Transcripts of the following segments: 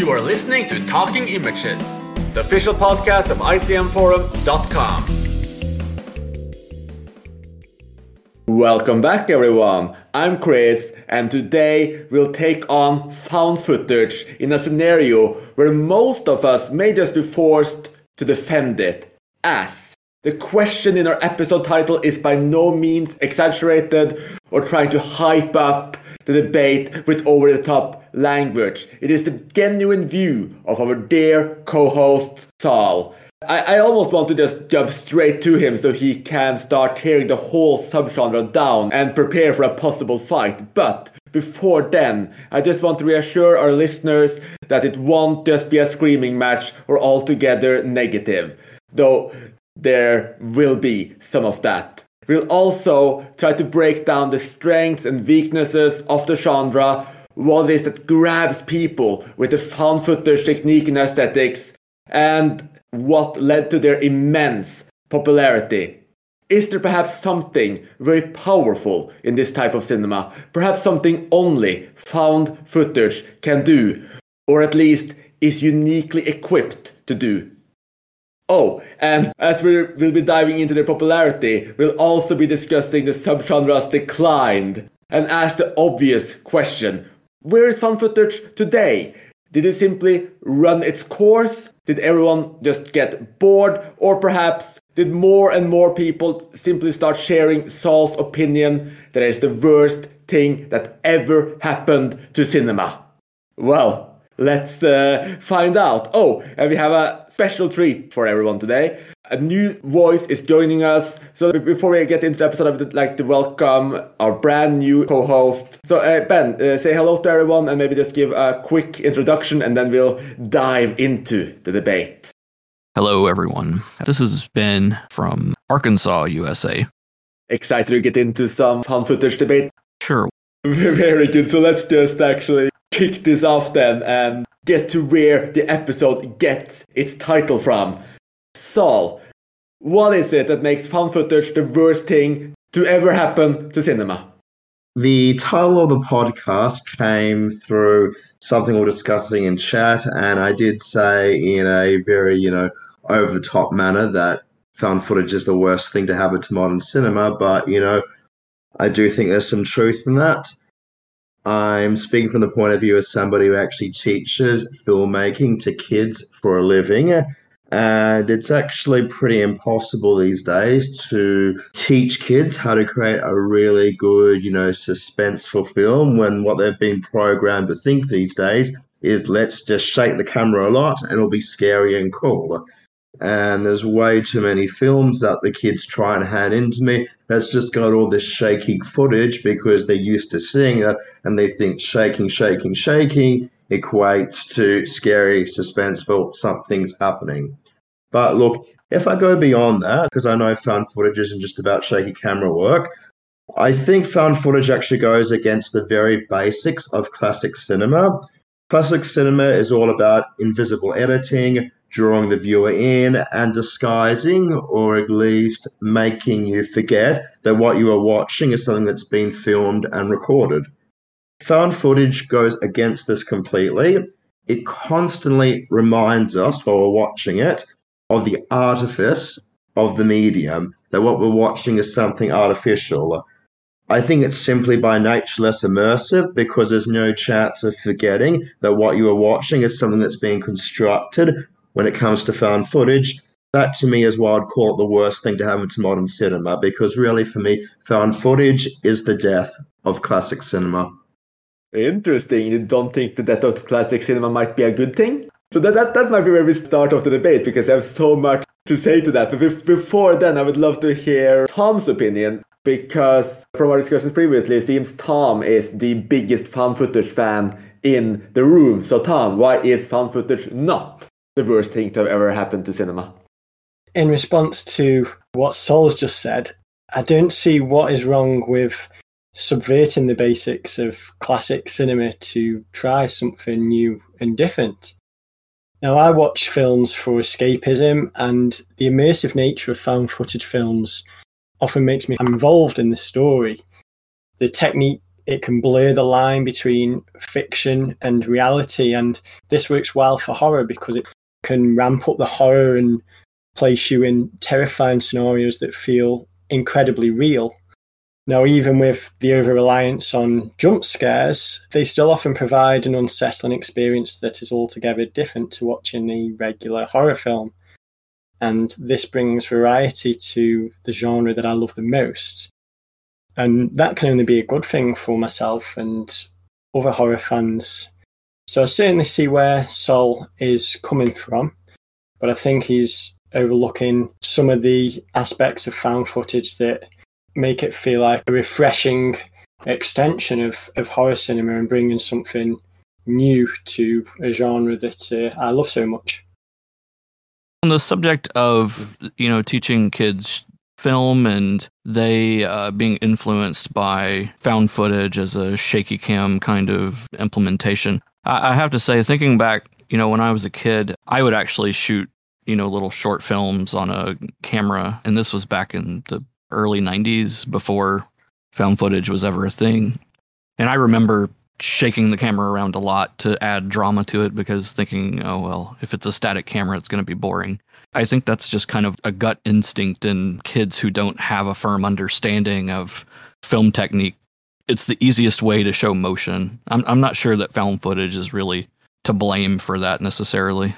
You are listening to Talking Images, the official podcast of ICMForum.com. Welcome back, everyone. I'm Chris, and today we'll take on found footage in a scenario where most of us may just be forced to defend it. As the question in our episode title is by no means exaggerated or trying to hype up the debate with over the top language. It is the genuine view of our dear co host Saul. I, I almost want to just jump straight to him so he can start tearing the whole subgenre down and prepare for a possible fight. But before then, I just want to reassure our listeners that it won't just be a screaming match or altogether negative. Though there will be some of that. We'll also try to break down the strengths and weaknesses of the genre, what it is that grabs people with the found footage technique and aesthetics, and what led to their immense popularity. Is there perhaps something very powerful in this type of cinema? Perhaps something only found footage can do, or at least is uniquely equipped to do? Oh, and as we will be diving into their popularity, we'll also be discussing the subgenre's decline and ask the obvious question where is found footage today? Did it simply run its course? Did everyone just get bored? Or perhaps did more and more people simply start sharing Saul's opinion that it's the worst thing that ever happened to cinema? Well, Let's uh, find out. Oh, and we have a special treat for everyone today. A new voice is joining us. So before we get into the episode, I would like to welcome our brand new co-host. So uh, Ben, uh, say hello to everyone and maybe just give a quick introduction and then we'll dive into the debate. Hello, everyone. This is Ben from Arkansas, USA. Excited to get into some found footage debate? Sure. Very good. So let's just actually kick this off then and get to where the episode gets its title from. Saul, what is it that makes found footage the worst thing to ever happen to cinema? The title of the podcast came through something we we're discussing in chat, and I did say in a very, you know, over the top manner that found footage is the worst thing to happen to modern cinema, but, you know, I do think there's some truth in that. I'm speaking from the point of view as somebody who actually teaches filmmaking to kids for a living. And it's actually pretty impossible these days to teach kids how to create a really good, you know, suspenseful film when what they've been programmed to think these days is let's just shake the camera a lot and it'll be scary and cool and there's way too many films that the kids try and hand into me that's just got all this shaky footage because they're used to seeing it and they think shaking, shaking, shaking equates to scary, suspenseful, something's happening. But look, if I go beyond that, because I know found footage isn't just about shaky camera work, I think found footage actually goes against the very basics of classic cinema. Classic cinema is all about invisible editing, drawing the viewer in and disguising or at least making you forget that what you are watching is something that's been filmed and recorded. Found footage goes against this completely. It constantly reminds us while we're watching it of the artifice of the medium, that what we're watching is something artificial. I think it's simply by nature less immersive because there's no chance of forgetting that what you are watching is something that's being constructed when it comes to found footage. That to me is why I'd call it the worst thing to happen to modern cinema because really for me, found footage is the death of classic cinema. Interesting. You don't think the death of classic cinema might be a good thing? So that, that, that might be where we start off the debate because I have so much to say to that. But before then, I would love to hear Tom's opinion because from our discussions previously, it seems Tom is the biggest found footage fan in the room. So Tom, why is found footage not the worst thing to have ever happened to cinema. In response to what Saul's just said, I don't see what is wrong with subverting the basics of classic cinema to try something new and different. Now, I watch films for escapism, and the immersive nature of found footage films often makes me involved in the story. The technique it can blur the line between fiction and reality. And this works well for horror because it can ramp up the horror and place you in terrifying scenarios that feel incredibly real. Now, even with the over reliance on jump scares, they still often provide an unsettling experience that is altogether different to watching a regular horror film. And this brings variety to the genre that I love the most. And that can only be a good thing for myself and other horror fans. So I certainly see where Saul is coming from, but I think he's overlooking some of the aspects of found footage that make it feel like a refreshing extension of, of horror cinema and bringing something new to a genre that uh, I love so much. On the subject of you know teaching kids film and they uh, being influenced by found footage as a shaky cam kind of implementation, I, have to say, thinking back, you know, when I was a kid, I would actually shoot you know little short films on a camera, and this was back in the early 90s before found footage was ever a thing. And I remember shaking the camera around a lot to add drama to it because thinking, oh, well, if it's a static camera, it's going to be boring. I think that's just kind of a gut instinct in kids who don't have a firm understanding of film technique. It's the easiest way to show motion. I'm, I'm not sure that found footage is really to blame for that necessarily.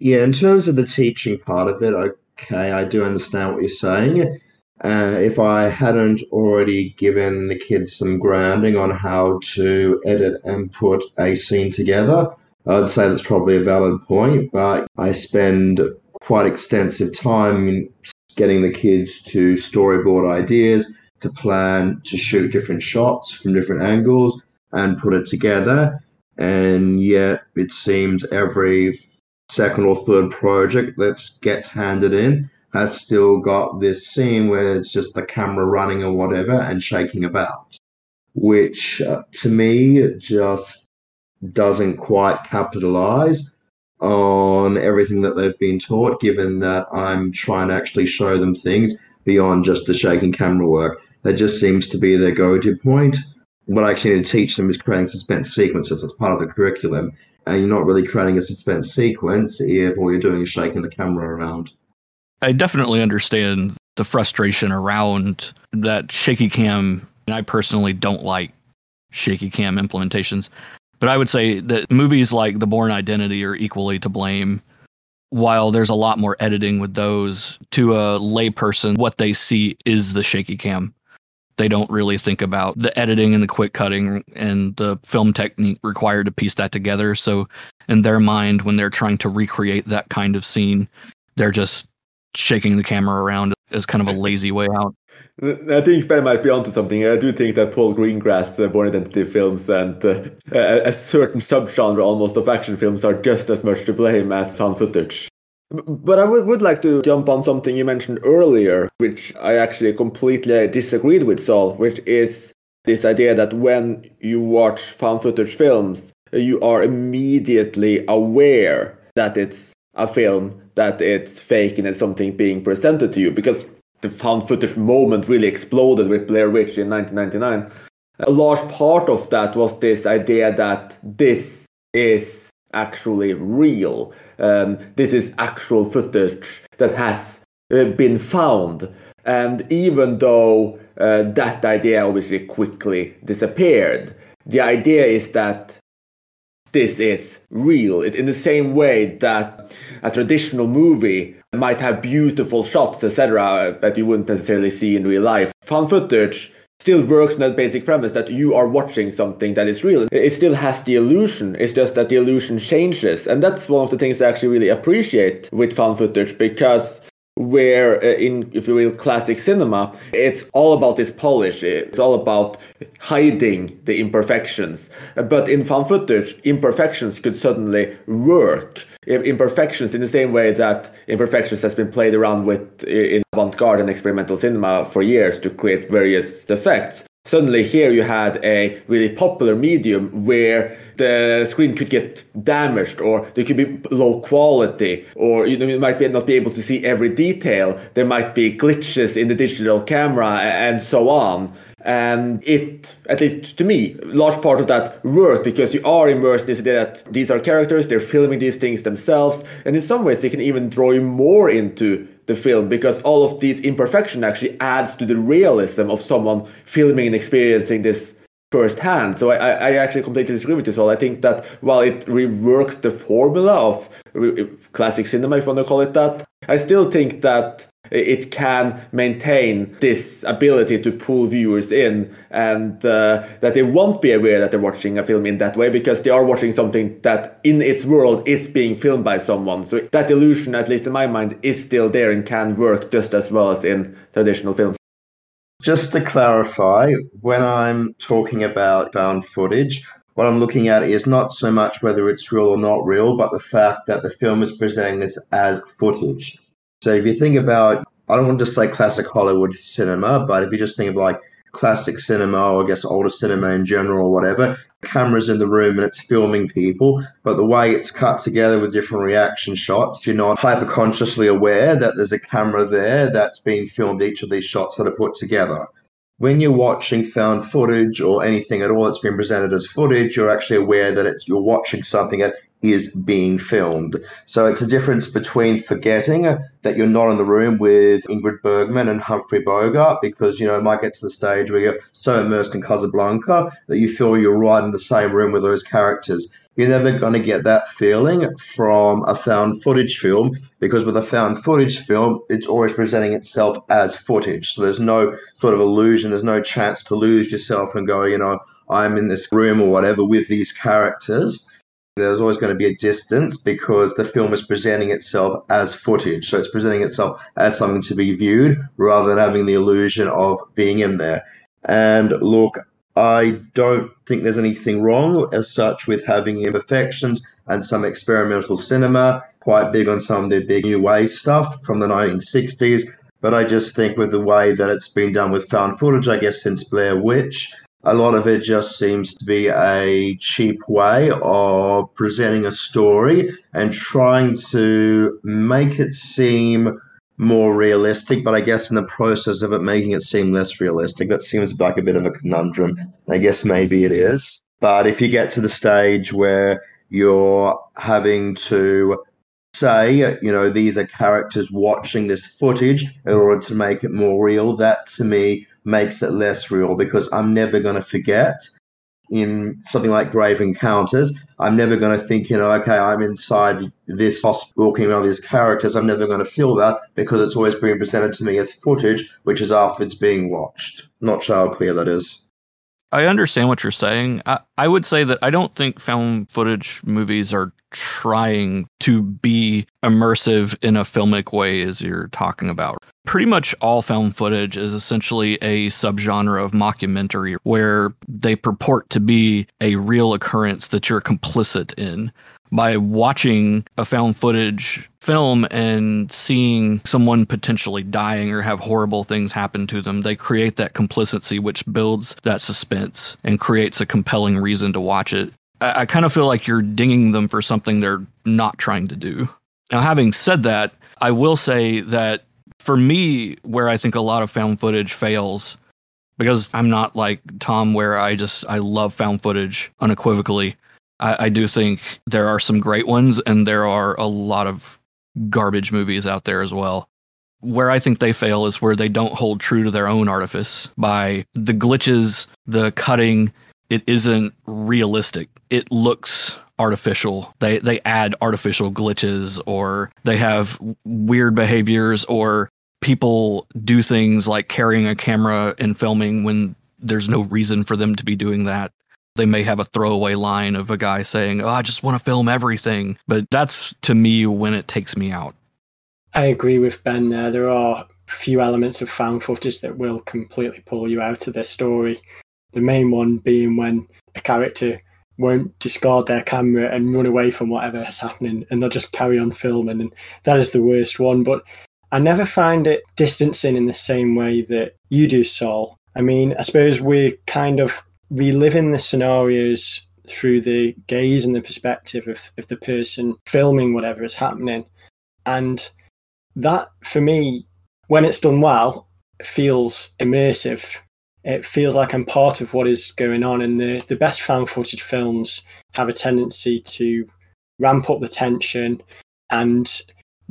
Yeah, in terms of the teaching part of it, okay, I do understand what you're saying. Uh, if I hadn't already given the kids some grounding on how to edit and put a scene together, I'd say that's probably a valid point. But I spend quite extensive time getting the kids to storyboard ideas, to plan, to shoot different shots from different angles and put it together. And yet, it seems every second or third project that gets handed in has still got this scene where it's just the camera running or whatever and shaking about, which uh, to me just doesn't quite capitalize on everything that they've been taught, given that I'm trying to actually show them things beyond just the shaking camera work. That just seems to be their go to point. What I actually need to teach them is creating suspense sequences as part of the curriculum. And you're not really creating a suspense sequence if all you're doing is shaking the camera around. I definitely understand the frustration around that shaky cam. And I personally don't like shaky cam implementations. But I would say that movies like The Bourne Identity are equally to blame. While there's a lot more editing with those, to a layperson, what they see is the shaky cam. They don't really think about the editing and the quick cutting and the film technique required to piece that together. So, in their mind, when they're trying to recreate that kind of scene, they're just shaking the camera around as kind of a lazy way out. I think Ben might be onto something I do think that Paul Greengrass uh, Bourne Identity films and uh, a, a certain subgenre almost of action films are just as much to blame as found footage. But I would, would like to jump on something you mentioned earlier, which I actually completely disagreed with, Saul, which is this idea that when you watch found footage films, you are immediately aware that it's a film that it's fake and it's something being presented to you because the found footage moment really exploded with Blair Witch in 1999. A large part of that was this idea that this is actually real. Um, this is actual footage that has uh, been found. And even though uh, that idea obviously quickly disappeared, the idea is that this is real. It, in the same way that a traditional movie might have beautiful shots, etc., that you wouldn't necessarily see in real life. Found footage still works on that basic premise that you are watching something that is real. It still has the illusion. It's just that the illusion changes. And that's one of the things I actually really appreciate with found footage because where uh, in if you will classic cinema it's all about this polish. It's all about hiding the imperfections. But in found footage imperfections could suddenly work. Imperfections in the same way that imperfections has been played around with in avant-garde and experimental cinema for years to create various effects Suddenly, here you had a really popular medium where the screen could get damaged, or there could be low quality, or you know you might be, not be able to see every detail. There might be glitches in the digital camera, and so on. And it, at least to me, large part of that worked because you are immersed in idea that these are characters, they're filming these things themselves, and in some ways they can even draw you more into the film because all of these imperfection actually adds to the realism of someone filming and experiencing this firsthand. So I, I actually completely disagree with you, Saul. I think that while it reworks the formula of classic cinema, if you want to call it that, I still think that it can maintain this ability to pull viewers in and uh, that they won't be aware that they're watching a film in that way because they are watching something that in its world is being filmed by someone. So that illusion, at least in my mind, is still there and can work just as well as in traditional films. Just to clarify, when I'm talking about found footage, what I'm looking at is not so much whether it's real or not real, but the fact that the film is presenting this as footage. So if you think about, I don't want to say classic Hollywood cinema, but if you just think of like classic cinema or I guess older cinema in general or whatever, cameras in the room and it's filming people, but the way it's cut together with different reaction shots, you're not hyper consciously aware that there's a camera there that's being filmed each of these shots that are put together. When you're watching found footage or anything at all that's been presented as footage, you're actually aware that it's you're watching something that is being filmed. So it's a difference between forgetting that you're not in the room with Ingrid Bergman and Humphrey Bogart because, you know, it might get to the stage where you're so immersed in Casablanca that you feel you're right in the same room with those characters. You're never going to get that feeling from a found footage film because with a found footage film, it's always presenting itself as footage. So there's no sort of illusion, there's no chance to lose yourself and go, you know, I'm in this room or whatever with these characters there's always going to be a distance because the film is presenting itself as footage. So it's presenting itself as something to be viewed rather than having the illusion of being in there. And look, I don't think there's anything wrong as such with having imperfections and some experimental cinema, quite big on some of the big new wave stuff from the 1960s. But I just think with the way that it's been done with found footage, I guess since Blair Witch, a lot of it just seems to be a cheap way of presenting a story and trying to make it seem more realistic, but I guess in the process of it making it seem less realistic, that seems like a bit of a conundrum. I guess maybe it is. But if you get to the stage where you're having to say, you know, these are characters watching this footage in order to make it more real, that to me makes it less real because I'm never going to forget in something like Grave Encounters. I'm never going to think, you know, okay, I'm inside this hospital walking around these characters. I'm never going to feel that because it's always being presented to me as footage, which is after it's being watched. Not how clear that is. I understand what you're saying. I, I would say that I don't think found footage movies are trying to be immersive in a filmic way as you're talking about. Pretty much all found footage is essentially a subgenre of mockumentary where they purport to be a real occurrence that you're complicit in by watching a found footage film and seeing someone potentially dying or have horrible things happen to them, they create that complicity, which builds that suspense and creates a compelling reason to watch it. I, I kind of feel like you're dinging them for something they're not trying to do. Now, having said that, I will say that for me, where I think a lot of found footage fails, because I'm not like Tom, where I just I love found footage unequivocally. I, I do think there are some great ones, and there are a lot of garbage movies out there as well. Where I think they fail is where they don't hold true to their own artifice by the glitches, the cutting. It isn't realistic. It looks artificial. They they add artificial glitches or they have weird behaviors or people do things like carrying a camera and filming when there's no reason for them to be doing that they may have a throwaway line of a guy saying, "Oh, I just want to film everything," but that's to me when it takes me out. I agree with Ben. There, there are a few elements of found footage that will completely pull you out of the story. The main one being when a character won't discard their camera and run away from whatever is happening, and they'll just carry on filming, and that is the worst one. But I never find it distancing in the same way that you do, Saul. I mean, I suppose we're kind of reliving the scenarios through the gaze and the perspective of, of the person filming whatever is happening. And that, for me, when it's done well, feels immersive. It feels like I'm part of what is going on. And the, the best found footage films have a tendency to ramp up the tension and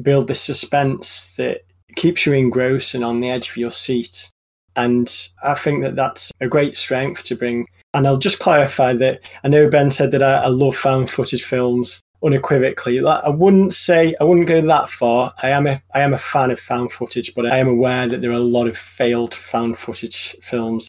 build the suspense that keeps you engrossed and on the edge of your seat. And I think that that's a great strength to bring. And I'll just clarify that I know Ben said that I, I love found footage films unequivocally. I wouldn't say I wouldn't go that far. I am a I am a fan of found footage, but I am aware that there are a lot of failed found footage films.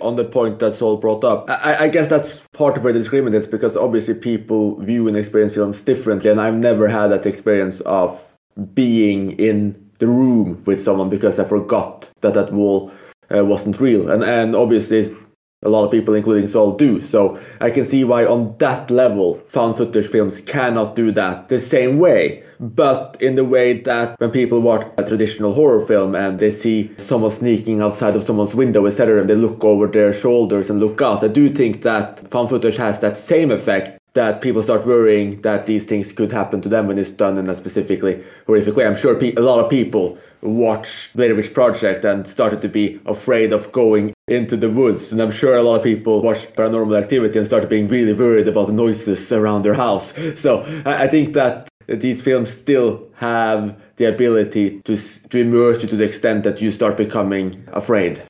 On the point that Saul brought up, I, I guess that's part of where the disagreement is because obviously people view and experience films differently, and I've never had that experience of being in the room with someone because I forgot that that wall uh, wasn't real, and and obviously a lot of people, including Saul, do. So I can see why, on that level, found footage films cannot do that the same way. But in the way that when people watch a traditional horror film and they see someone sneaking outside of someone's window, etc., and they look over their shoulders and look out, I do think that found footage has that same effect that people start worrying that these things could happen to them when it's done in a specifically horrific way. I'm sure pe- a lot of people watch Blair Witch Project and started to be afraid of going into the woods. And I'm sure a lot of people watched Paranormal Activity and started being really worried about the noises around their house. So I think that these films still have the ability to, to immerse you to the extent that you start becoming afraid.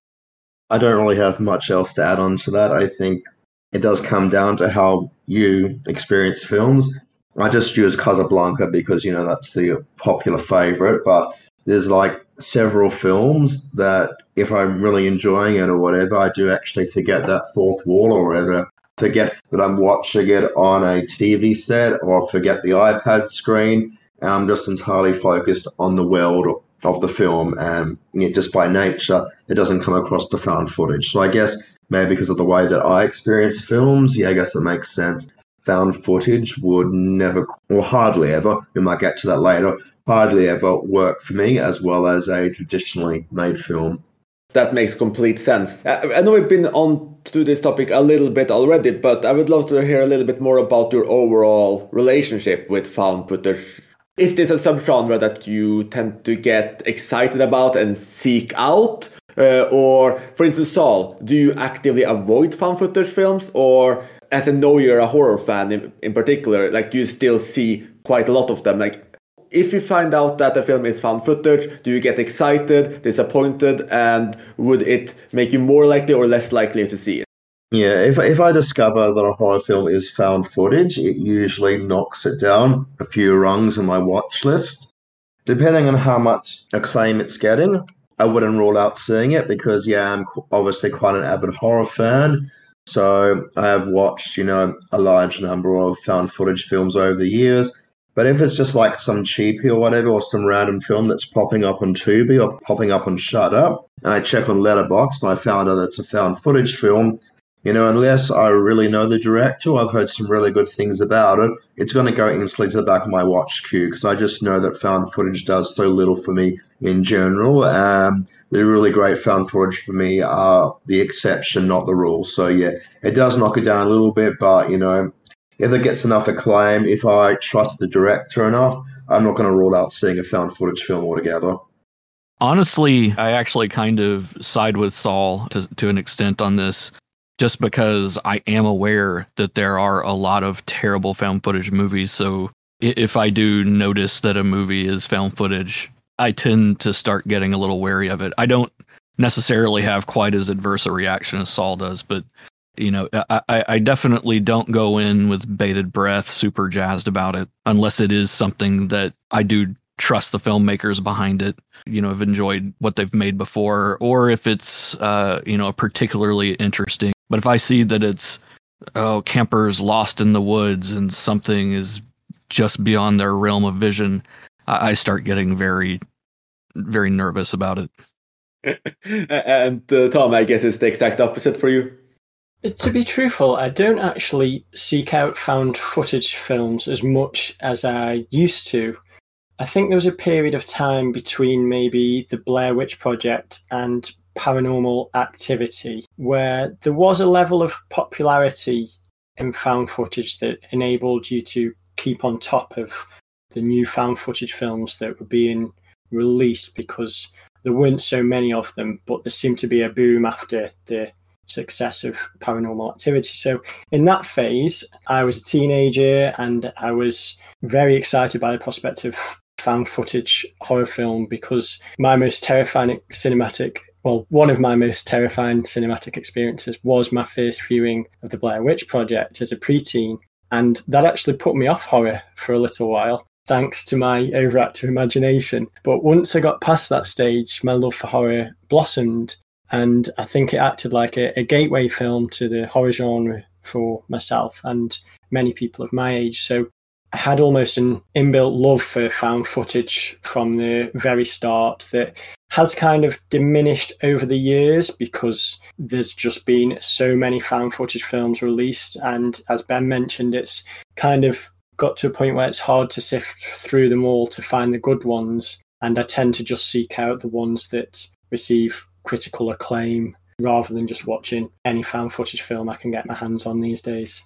I don't really have much else to add on to that. I think it does come down to how you experience films. I just use Casablanca because, you know, that's the popular favorite, but there's like several films that if I'm really enjoying it or whatever, I do actually forget that fourth wall or whatever. Forget that I'm watching it on a TV set or forget the iPad screen. And I'm just entirely focused on the world of the film. And just by nature, it doesn't come across the found footage. So I guess maybe because of the way that I experience films, yeah, I guess it makes sense. Found footage would never, or hardly ever, we might get to that later, hardly ever work for me as well as a traditionally made film. That makes complete sense. Uh, I know we've been on to this topic a little bit already, but I would love to hear a little bit more about your overall relationship with found footage. Is this a subgenre that you tend to get excited about and seek out? Uh, or, for instance, Saul, do you actively avoid found footage films? Or, as I know you're a horror fan in, in particular, like, do you still see quite a lot of them? Like, if you find out that a film is found footage, do you get excited, disappointed, and would it make you more likely or less likely to see it? Yeah, if, if I discover that a horror film is found footage, it usually knocks it down a few rungs on my watch list. Depending on how much acclaim it's getting, I wouldn't rule out seeing it because, yeah, I'm obviously quite an avid horror fan. So I have watched, you know, a large number of found footage films over the years. But if it's just like some cheapie or whatever, or some random film that's popping up on Tubi or popping up on Shudder, and I check on Letterboxd and I found out it's a found footage film, you know, unless I really know the director, I've heard some really good things about it, it's going to go instantly to the back of my watch queue because I just know that found footage does so little for me in general. Um, the really great found footage for me are the exception, not the rule. So yeah, it does knock it down a little bit, but you know, if it gets enough acclaim, if I trust the director enough, I'm not going to rule out seeing a found footage film altogether. Honestly, I actually kind of side with Saul to, to an extent on this, just because I am aware that there are a lot of terrible found footage movies. So if I do notice that a movie is found footage, I tend to start getting a little wary of it. I don't necessarily have quite as adverse a reaction as Saul does, but you know, I, I definitely don't go in with bated breath, super jazzed about it, unless it is something that I do trust the filmmakers behind it. You know, have enjoyed what they've made before, or if it's uh, you know particularly interesting. But if I see that it's oh campers lost in the woods and something is just beyond their realm of vision, I, I start getting very very nervous about it. and uh, Tom, I guess it's the exact opposite for you. To be truthful, I don't actually seek out found footage films as much as I used to. I think there was a period of time between maybe the Blair Witch Project and paranormal activity where there was a level of popularity in found footage that enabled you to keep on top of the new found footage films that were being released because there weren't so many of them, but there seemed to be a boom after the success of paranormal activity. So in that phase, I was a teenager and I was very excited by the prospect of found footage horror film because my most terrifying cinematic well, one of my most terrifying cinematic experiences was my first viewing of the Blair Witch Project as a preteen. And that actually put me off horror for a little while, thanks to my overactive imagination. But once I got past that stage, my love for horror blossomed. And I think it acted like a, a gateway film to the horror genre for myself and many people of my age. So I had almost an inbuilt love for found footage from the very start that has kind of diminished over the years because there's just been so many found footage films released. And as Ben mentioned, it's kind of got to a point where it's hard to sift through them all to find the good ones. And I tend to just seek out the ones that receive critical acclaim rather than just watching any found footage film I can get my hands on these days.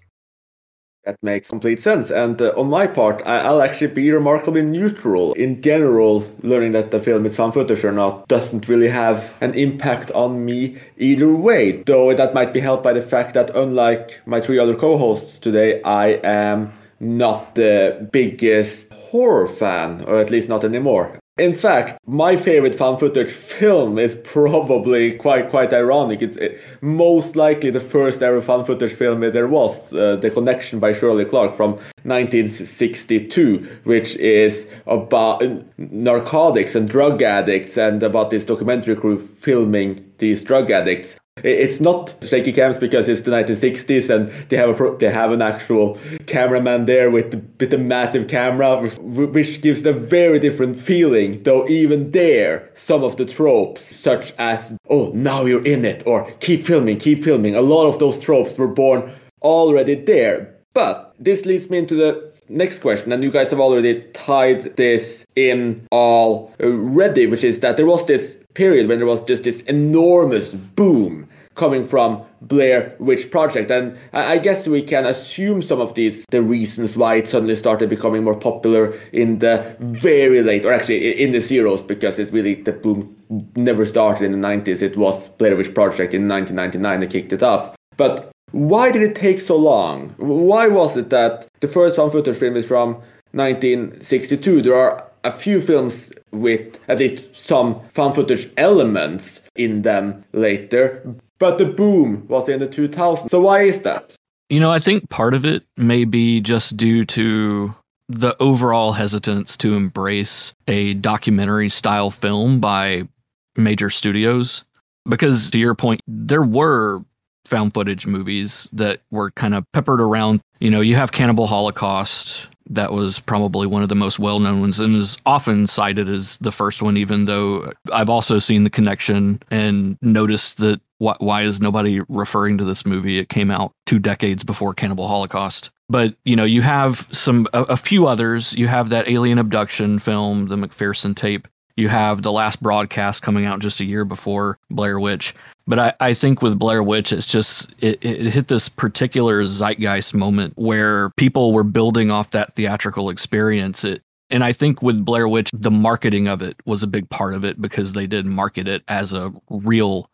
That makes complete sense. And uh, on my part, I- will actually be remarkably neutral. In general, learning that the film is found footage or not doesn't really have an impact on me either way. Though that might be helped by the fact that, unlike my three other co hosts today, I am not the biggest horror fan, or at least not anymore. In fact, my favorite found footage film is probably quite quite ironic. It's it, most likely the first ever found footage film there was, uh, The Connection by Shirley Clarke from 1962, which is about narcotics and drug addicts and about this documentary crew filming these drug addicts. It's not shaky cams because it's the 1960s and they have a they have an actual cameraman there with with a massive camera, which gives a very different feeling. Though even there, some of the tropes, such as "oh now you're in it" or "keep filming, keep filming," a lot of those tropes were born already there. But this leads me into the next question, and you guys have already tied this in all already, which is that there was this period when there was just this enormous boom coming from Blair Witch Project. And I guess we can assume some of these, the reasons why it suddenly started becoming more popular in the very late, or actually in the zeros, because it really, the boom never started in the 90s. It was Blair Witch Project in 1999 that kicked it off. But why did it take so long? Why was it that the first found footage film is from 1962? There are a few films with at least some found footage elements in them later, but the boom was in the 2000s. So why is that? You know, I think part of it may be just due to the overall hesitance to embrace a documentary style film by major studios. Because to your point, there were found footage movies that were kind of peppered around. You know, you have Cannibal Holocaust, that was probably one of the most well known ones and is often cited as the first one, even though I've also seen the connection and noticed that why, why is nobody referring to this movie? It came out two decades before Cannibal Holocaust. But you know, you have some a, a few others. You have that alien abduction film, the McPherson tape. You have the last broadcast coming out just a year before Blair Witch. But I, I think with Blair Witch, it's just, it, it hit this particular zeitgeist moment where people were building off that theatrical experience. It, and I think with Blair Witch, the marketing of it was a big part of it because they did market it as a real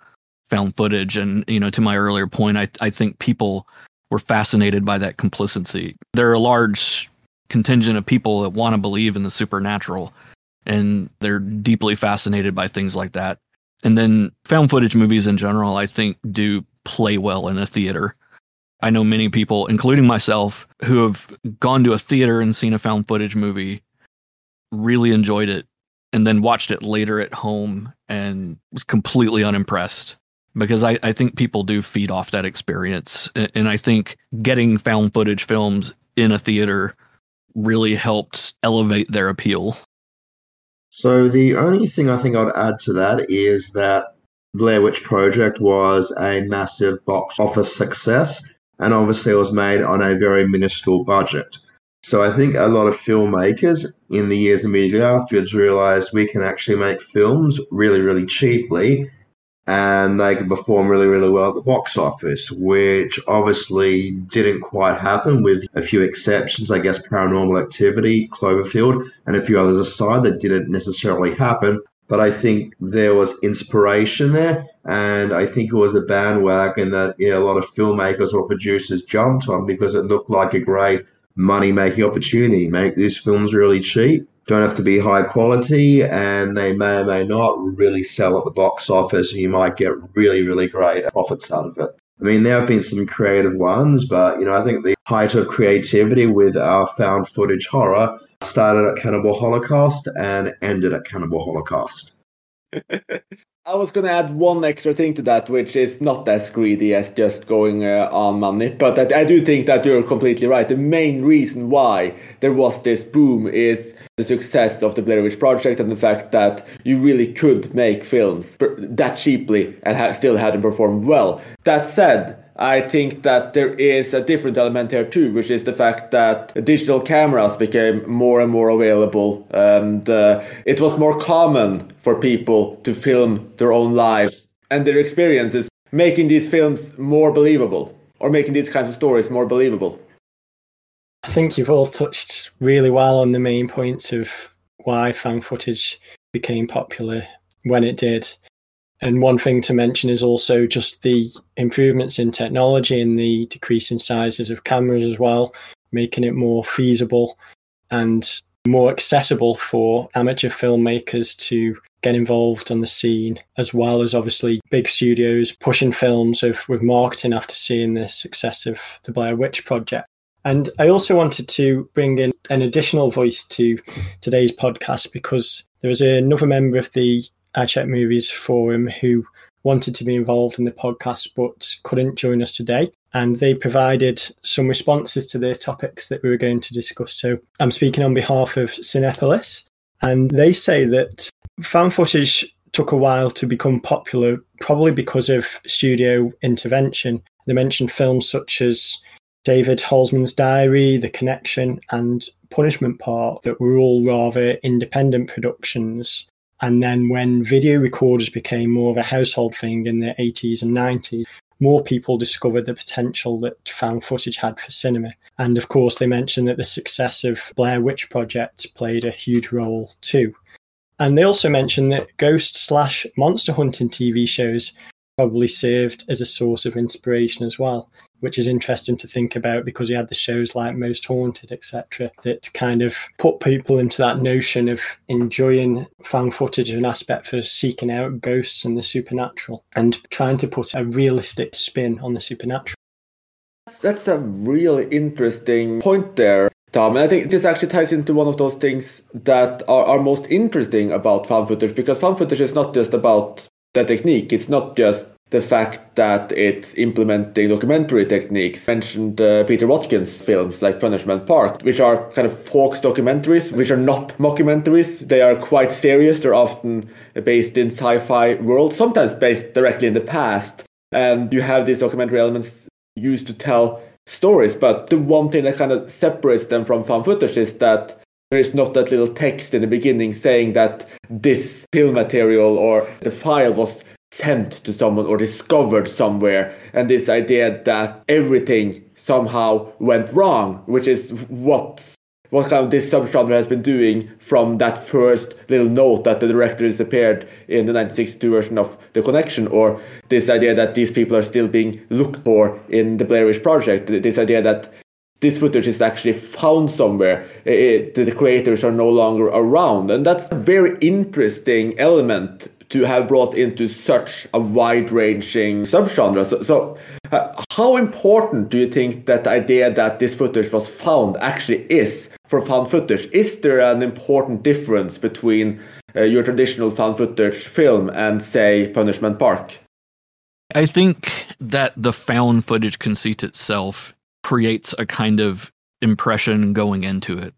found footage. And, you know, to my earlier point, I, I think people were fascinated by that complicity. There are a large contingent of people that want to believe in the supernatural and they're deeply fascinated by things like that. And then found footage movies in general, I think, do play well in a theater. I know many people, including myself, who have gone to a theater and seen a found footage movie, really enjoyed it, and then watched it later at home and was completely unimpressed. Because I, I think people do feed off that experience. And I think getting found footage films in a theater really helped elevate their appeal. So the only thing I think I'd add to that is that Blair Witch Project was a massive box office success, and obviously it was made on a very minuscule budget. So I think a lot of filmmakers in the years immediately afterwards realized we can actually make films really, really cheaply and they could perform really, really well at the box office, which obviously didn't quite happen with a few exceptions. I guess Paranormal Activity, Cloverfield, and a few others aside that didn't necessarily happen. but I think there was inspiration there, and I think it was a bandwagon that a lot of filmmakers or producers jumped on because it looked like a great money making opportunity. Make these films really cheap, don't have to be high quality, and they may or may not really sell at the box office, and you might get really, really great profits out of it. I mean, there have been some creative ones, but you know, I think the height of creativity with our found footage horror started at Cannibal Holocaust and ended at Cannibal Holocaust. I was going to add one extra thing to that, which is not as greedy as just going uh, on money. But I, I, do think that you're completely right. The main reason why there was this boom is the success of the Blair Witch Project and the fact that you really could make films that cheaply and ha- still had them perform well. That said, I think that there is a different element here too, which is the fact that digital cameras became more and more available, and uh, it was more common for people to film their own lives and their experiences, making these films more believable or making these kinds of stories more believable. I think you've all touched really well on the main points of why found footage became popular when it did. And one thing to mention is also just the improvements in technology and the decrease in sizes of cameras as well, making it more feasible and more accessible for amateur filmmakers to get involved on the scene, as well as obviously big studios pushing films of, with marketing after seeing the success of the Blair Witch Project. And I also wanted to bring in an additional voice to today's podcast because there was another member of the I Check Movies Forum who wanted to be involved in the podcast but couldn't join us today. And they provided some responses to the topics that we were going to discuss. So I'm speaking on behalf of Cinepolis, and they say that found footage took a while to become popular, probably because of studio intervention. They mentioned films such as David Holzman's Diary, The Connection, and Punishment Park that were all rather independent productions and then when video recorders became more of a household thing in the 80s and 90s, more people discovered the potential that found footage had for cinema. And of course, they mentioned that the success of Blair Witch Project played a huge role too. And they also mentioned that ghost slash monster hunting TV shows probably served as a source of inspiration as well which is interesting to think about because we had the shows like Most Haunted, etc., that kind of put people into that notion of enjoying found footage as an aspect for seeking out ghosts and the supernatural and trying to put a realistic spin on the supernatural. That's a really interesting point there. Tom, and I think this actually ties into one of those things that are, are most interesting about found footage because found footage is not just about the technique. It's not just the fact that it's implementing documentary techniques. I mentioned uh, Peter Watkins films like Punishment Park, which are kind of faux documentaries, which are not mockumentaries. They are quite serious. They're often based in sci-fi world, sometimes based directly in the past. And you have these documentary elements used to tell stories. But the one thing that kind of separates them from found footage is that there is not that little text in the beginning saying that this film material or the file was sent to someone or discovered somewhere and this idea that everything somehow went wrong which is what what kind of this subgenre has been doing from that first little note that the director disappeared in the 1962 version of The Connection, or this idea that these people are still being looked for in the Blair Witch Project, this idea that this footage is actually found somewhere, it, the creators are no longer around. And that's a very interesting element to have brought into such a wide-ranging subgenre. So, so uh, how important do you think that the idea that this footage was found actually is for found footage? Is there an important difference between uh, your traditional found footage film and, say, Punishment Park? I think that the found footage conceit itself creates a kind of impression going into it.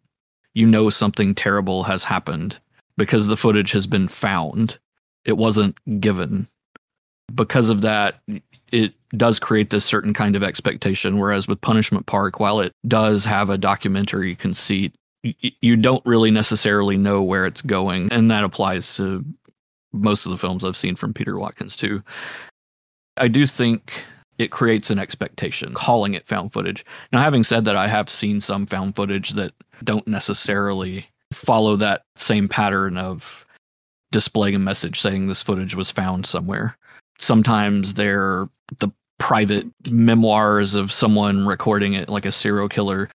You know something terrible has happened because the footage has been found it wasn't given. Because of that, it does create this certain kind of expectation. Whereas with Punishment Park, while it does have a documentary conceit, you don't really necessarily know where it's going. And that applies to most of the films I've seen from Peter Watkins, too. I do think it creates an expectation, calling it found footage. Now, having said that, I have seen some found footage that don't necessarily follow that same pattern of displaying a message saying this footage was found somewhere. Sometimes they're the private memoirs of someone recording it, like a serial killer.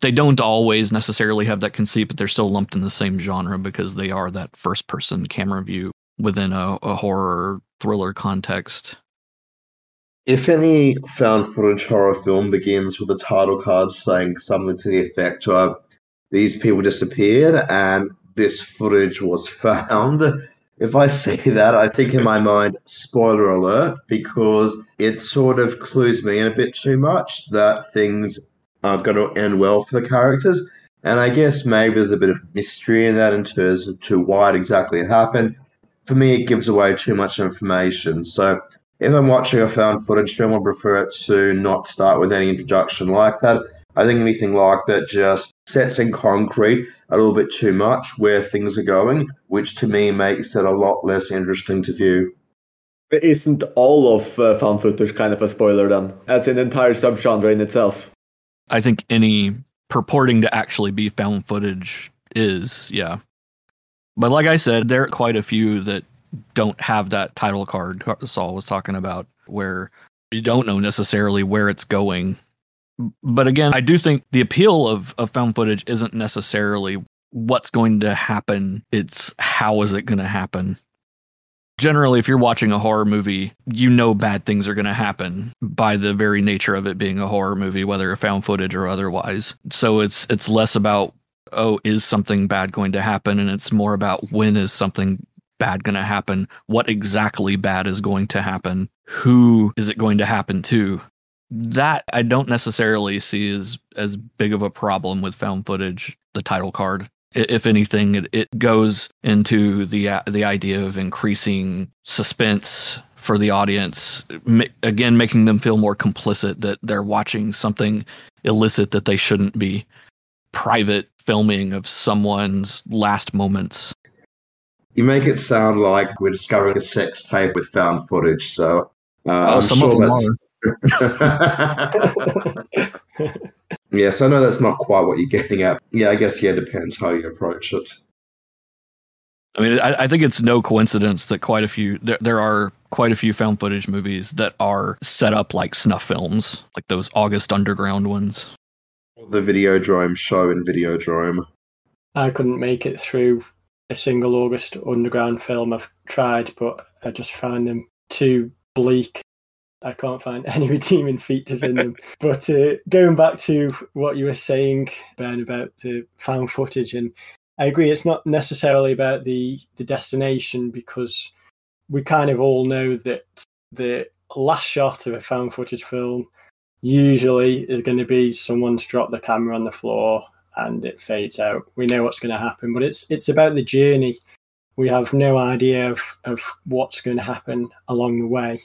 They don't always necessarily have that conceit, but they're still lumped in the same genre because they are that first person camera view within a, a horror thriller context. If any found footage horror film begins with a title card saying something to the effect of these people disappeared and this footage was found, if I say that, I think in my mind, spoiler alert, because it sort of clues me in a bit too much that things aren't going to end well for the characters. And I guess maybe there's a bit of mystery in that in terms of to why it exactly happened. For me, it gives away too much information. So if I'm watching a found footage film, I prefer it to not start with any introduction like that. I think anything like that just sets in concrete a little bit too much where things are going, which to me makes it a lot less interesting to view. But isn't all of uh, found footage kind of a spoiler then, as an entire subgenre in itself? I think any purporting to actually be found footage is, yeah. But like I said, there are quite a few that don't have that title card Saul was talking about, where you don't know necessarily where it's going. But again, I do think the appeal of, of found footage isn't necessarily what's going to happen, it's how is it going to happen. Generally, if you're watching a horror movie, you know bad things are going to happen by the very nature of it being a horror movie, whether found footage or otherwise. So it's it's less about oh, is something bad going to happen? And it's more about when is something bad going to happen? What exactly bad is going to happen? Who is it going to happen to? That I don't necessarily see as as big of a problem with found footage, the title card. If anything, it, it goes into the uh, the idea of increasing suspense for the audience. Again, making them feel more complicit that they're watching something illicit that they shouldn't be. Private filming of someone's last moments you make it sound like we're discovering a sex tape with found footage. So, uh, oh, I'm some sure of them are. Yes, I know that's not quite what you're getting at. Yeah, I guess yeah, it depends how you approach it. I mean, I, I, think it's no coincidence that quite a few there, there are quite a few found footage movies that are set up like snuff films, like those August Underground ones. The Videodrome show in Videodrome. I couldn't make it through a single August Underground film. I've tried, but I just find them too bleak. I can't find any redeeming features in them. but uh, going back to what you were saying, Ben, about the found footage, and I agree, it's not necessarily about the the destination because we kind of all know that the last shot of a found footage film usually is going to be someone's dropped the camera on the floor and it fades out. We know what's going to happen, but it's it's about the journey. We have no idea of, of what's going to happen along the way.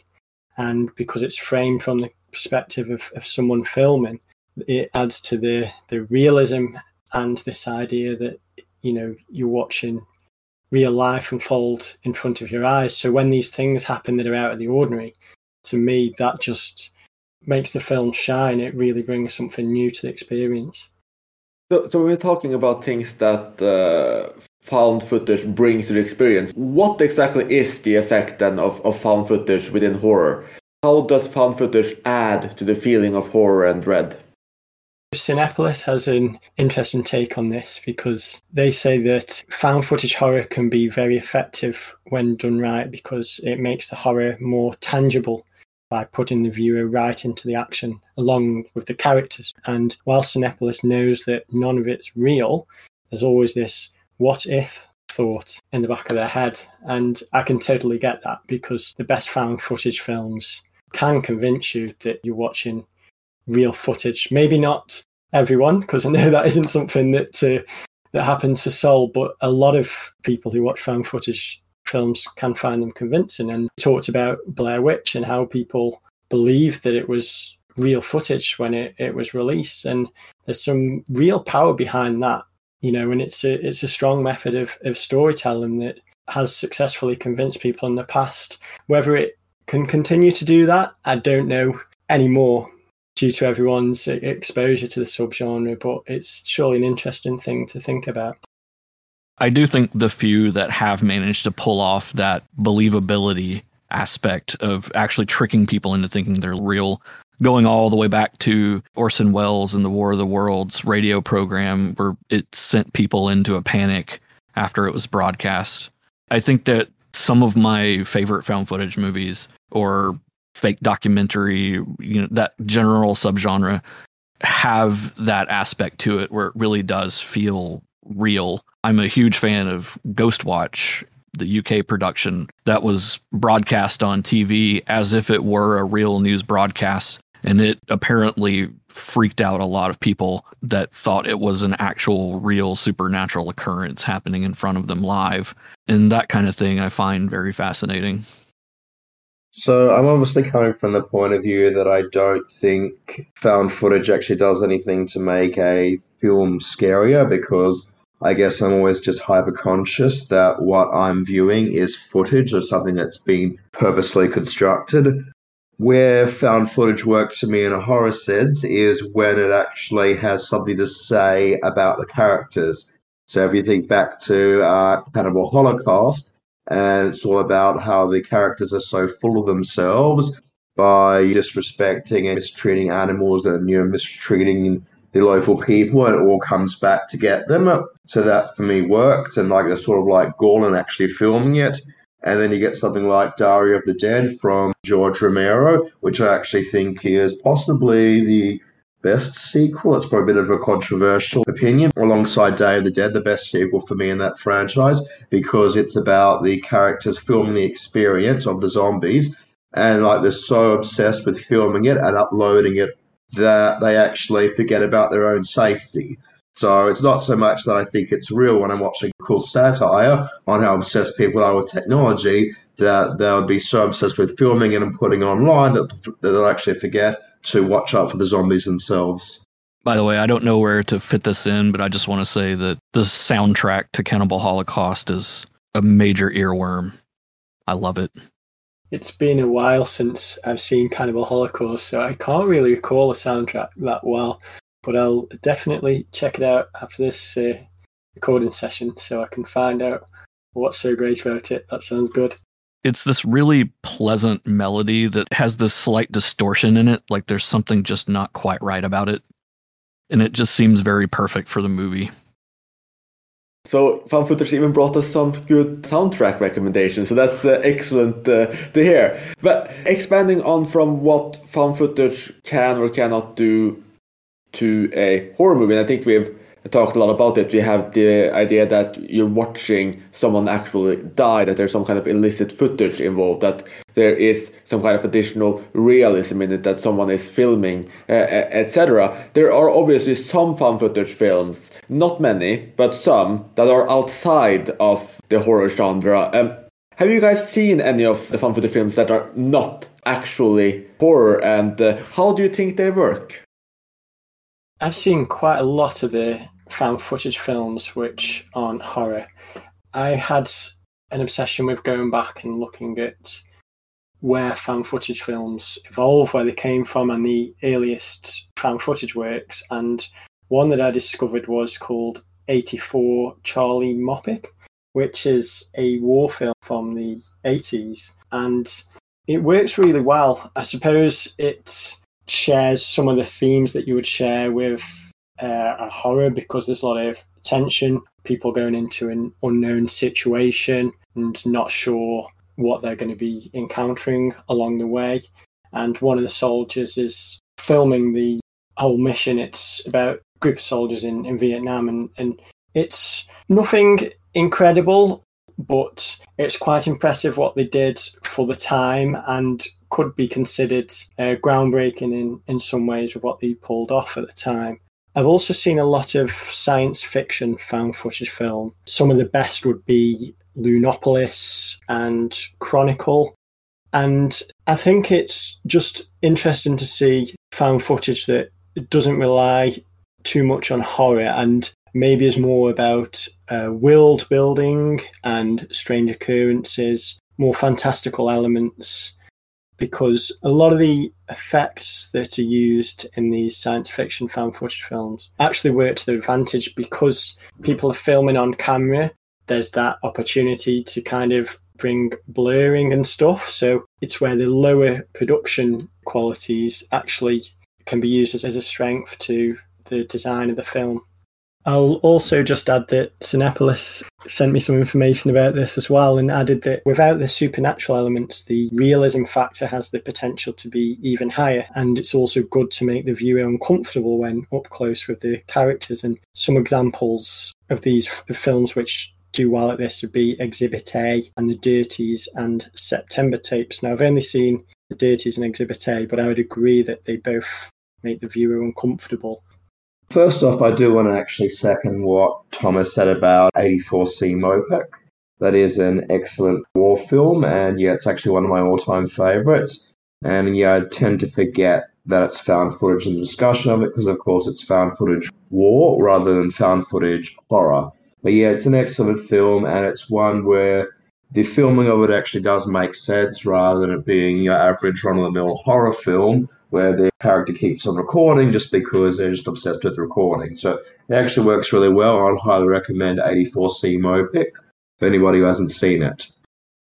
And because it's framed from the perspective of, of someone filming, it adds to the, the realism and this idea that, you know, you're watching real life unfold in front of your eyes. So when these things happen that are out of the ordinary, to me, that just makes the film shine. It really brings something new to the experience. So, so we're talking about things that uh, found footage brings to the experience. What exactly is the effect then of, of found footage within horror? How does found footage add to the feeling of horror and dread? Cinepolis has an interesting take on this because they say that found footage horror can be very effective when done right because it makes the horror more tangible by putting the viewer right into the action along with the characters. And while Cinepolis knows that none of it's real, there's always this what if thought in the back of their head. And I can totally get that because the best found footage films can convince you that you're watching real footage. Maybe not everyone, because I know that isn't something that uh, that happens for Saul, but a lot of people who watch found footage films can find them convincing. And talked about Blair Witch and how people believed that it was real footage when it, it was released. And there's some real power behind that, you know, and it's a, it's a strong method of, of storytelling that has successfully convinced people in the past. Whether it can continue to do that, I don't know anymore due to everyone's exposure to the subgenre, but it's surely an interesting thing to think about. I do think the few that have managed to pull off that believability aspect of actually tricking people into thinking they're real, going all the way back to Orson Welles and the War of the Worlds radio program, where it sent people into a panic after it was broadcast. I think that some of my favorite found footage movies or fake documentary, you know, that general subgenre have that aspect to it where it really does feel real. I'm a huge fan of Ghostwatch, the UK production that was broadcast on TV as if it were a real news broadcast. And it apparently freaked out a lot of people that thought it was an actual real supernatural occurrence happening in front of them live. And that kind of thing I find very fascinating. So I'm obviously coming from the point of view that I don't think found footage actually does anything to make a film scarier because I guess I'm always just hyper conscious that what I'm viewing is footage or something that's been purposely constructed. Where found footage works for me in a horror sense is when it actually has something to say about the characters. So if you think back to uh, Cannibal Holocaust, and it's all about how the characters are so full of themselves by disrespecting and mistreating animals and you know mistreating the local people and it all comes back to get them so that for me works and like they're sort of like Gorlin actually filming it and then you get something like Diary of the Dead from George Romero which I actually think is possibly the best sequel. It's probably a bit of a controversial opinion. Alongside Day of the Dead, the best sequel for me in that franchise because it's about the characters filming the experience of the zombies. And like they're so obsessed with filming it and uploading it that they actually forget about their own safety. So it's not so much that I think it's real when I'm watching cool satire on how obsessed people are with technology that they'll be so obsessed with filming and putting online that, that they'll actually forget to watch out for the zombies themselves. By the way, I don't know where to fit this in, but I just want to say that the soundtrack to Cannibal Holocaust is a major earworm. I love it. It's been a while since I've seen Cannibal Holocaust, so I can't really recall the soundtrack that well. But I'll definitely check it out after this uh, recording session so I can find out what's so great about it. That sounds good it's this really pleasant melody that has this slight distortion in it like there's something just not quite right about it and it just seems very perfect for the movie so found footage even brought us some good soundtrack recommendations so that's uh, excellent uh, to hear. But expanding on from what found footage can or cannot do to a horror movie and i think we've talked a lot about it. We have the idea that you're watching someone actually die, that there's some kind of illicit footage involved, that there is some kind of additional realism in it, that someone is filming, uh, etc. There are obviously some found footage films, not many, but some that are outside of the horror genre. Um, have you guys seen any of the found footage films that are not actually horror, and uh, how do you think they work? I've seen quite a lot of the found footage films which aren't horror. I had an obsession with going back and looking at where found footage films evolve, where they came from, and the earliest found footage works. And one that I discovered was called 84 Charlie Mopic, which is a war film from the 80s. And it works really well. I suppose it shares some of the themes that you would share with uh, a horror because there's a lot of tension, people going into an unknown situation and not sure what they're going to be encountering along the way. And one of the soldiers is filming the whole mission. It's about a group of soldiers in, in Vietnam, and, and it's nothing incredible, but it's quite impressive what they did for the time and could be considered uh, groundbreaking in, in some ways with what they pulled off at the time. I've also seen a lot of science fiction found footage film. Some of the best would be Lunopolis and Chronicle. And I think it's just interesting to see found footage that doesn't rely too much on horror and maybe is more about uh, world building and strange occurrences, more fantastical elements because a lot of the effects that are used in these science fiction found footage films actually work to their advantage because people are filming on camera there's that opportunity to kind of bring blurring and stuff. So it's where the lower production qualities actually can be used as, as a strength to the design of the film. I'll also just add that Cinepolis sent me some information about this as well and added that without the supernatural elements, the realism factor has the potential to be even higher. And it's also good to make the viewer uncomfortable when up close with the characters. And some examples of these f- films which do well at this would be Exhibit A and The Dirties and September Tapes. Now, I've only seen The Dirties and Exhibit A, but I would agree that they both make the viewer uncomfortable. First off, I do want to actually second what Thomas said about 84C Mopic. That is an excellent war film, and yeah, it's actually one of my all time favorites. And yeah, I tend to forget that it's found footage in the discussion of it because, of course, it's found footage war rather than found footage horror. But yeah, it's an excellent film, and it's one where the filming of it actually does make sense rather than it being your average run of the mill horror film where the character keeps on recording just because they're just obsessed with recording. So it actually works really well. I'd highly recommend 84C Mopic for anybody who hasn't seen it.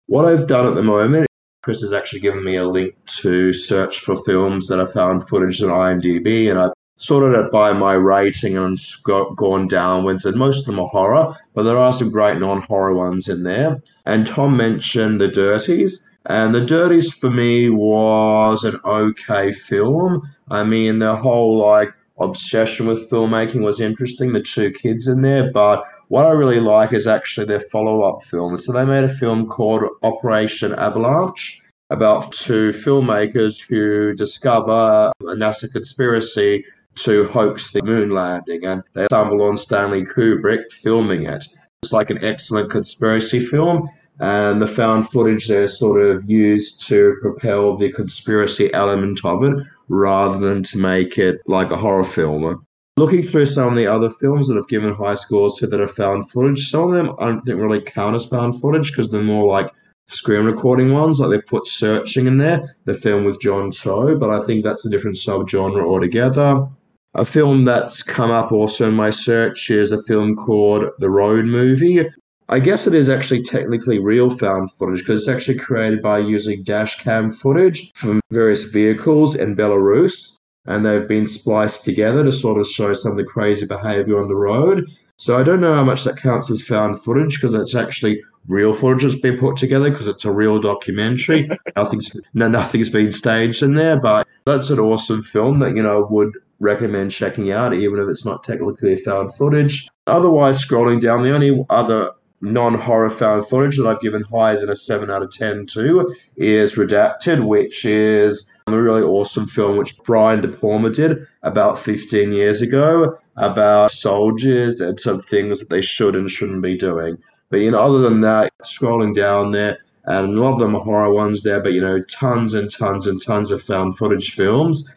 What I've done at the moment, Chris has actually given me a link to search for films that I found footage on IMDb, and I've sorted it by my rating and got gone downwards. And most of them are horror, but there are some great non-horror ones in there. And Tom mentioned The Dirties. And The Dirties for me was an okay film. I mean, the whole like obsession with filmmaking was interesting. The two kids in there, but what I really like is actually their follow-up film. So they made a film called Operation Avalanche about two filmmakers who discover a NASA conspiracy to hoax the moon landing, and they stumble on Stanley Kubrick filming it. It's like an excellent conspiracy film, and the found footage there is sort of used to propel the conspiracy element of it rather than to make it like a horror film. Looking through some of the other films that have given high scores to that are found footage, some of them I don't think really count as found footage because they're more like screen recording ones. Like they put searching in there, the film with John Cho, but I think that's a different subgenre altogether. A film that's come up also in my search is a film called The Road Movie, I guess it is actually technically real found footage because it's actually created by using dash cam footage from various vehicles in Belarus and they've been spliced together to sort of show some of the crazy behavior on the road. So I don't know how much that counts as found footage because it's actually real footage that's been put together because it's a real documentary. nothing's no, nothing's been staged in there, but that's an awesome film that you know would recommend checking out, even if it's not technically found footage. Otherwise, scrolling down, the only other non-horror found footage that I've given higher than a 7 out of 10 to is Redacted, which is a really awesome film which Brian De Palma did about 15 years ago about soldiers and some things that they should and shouldn't be doing. But you know, other than that, scrolling down there, and a lot of them are horror ones there, but you know, tons and tons and tons of found footage films.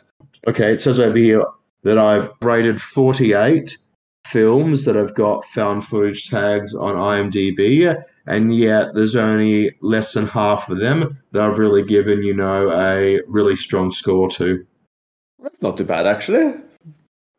Okay, it says over here that I've rated 48 films that have got found footage tags on IMDb, and yet there's only less than half of them that I've really given, you know, a really strong score to. That's not too bad, actually.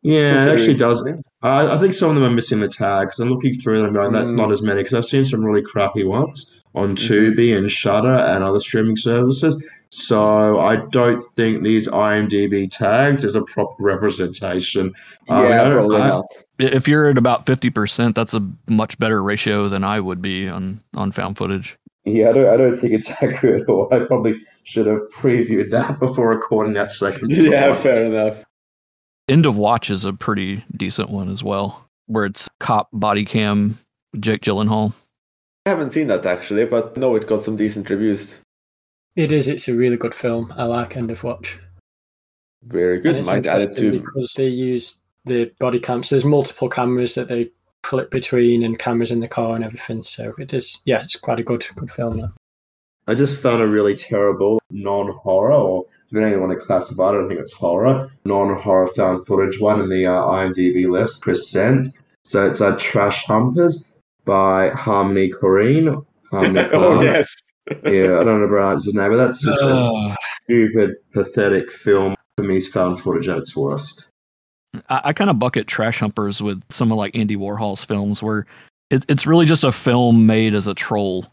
Yeah, it actually does. I, I think some of them are missing the tag because I'm looking through them going, that's mm. not as many because I've seen some really crappy ones on mm-hmm. Tubi and Shudder and other streaming services. So I don't think these IMDb tags is a proper representation. Yeah, I mean, probably I, not. If you're at about fifty percent, that's a much better ratio than I would be on on found footage. Yeah, I don't, I don't think it's accurate at all. I probably should have previewed that before recording that second. yeah, fair enough. End of Watch is a pretty decent one as well, where it's cop body cam Jake Gyllenhaal. I haven't seen that actually, but no, it got some decent reviews. It is. It's a really good film. I like End of Watch. Very good. Might add it to because they use the body cams. There's multiple cameras that they flip between, and cameras in the car and everything. So it is. Yeah, it's quite a good good film. Though. I just found a really terrible non-horror, or depending on want to classify it, I don't think it's horror, non-horror found footage one in the uh, IMDb list. Percent. So it's a uh, Trash Humpers by Harmony Korine. Harmony oh yes yeah, I don't know about his name, but that's just a stupid, pathetic film for me. Found footage at its worst. I, I kind of bucket trash humpers with some of like Andy Warhol's films, where It, it's really just a film made as a troll.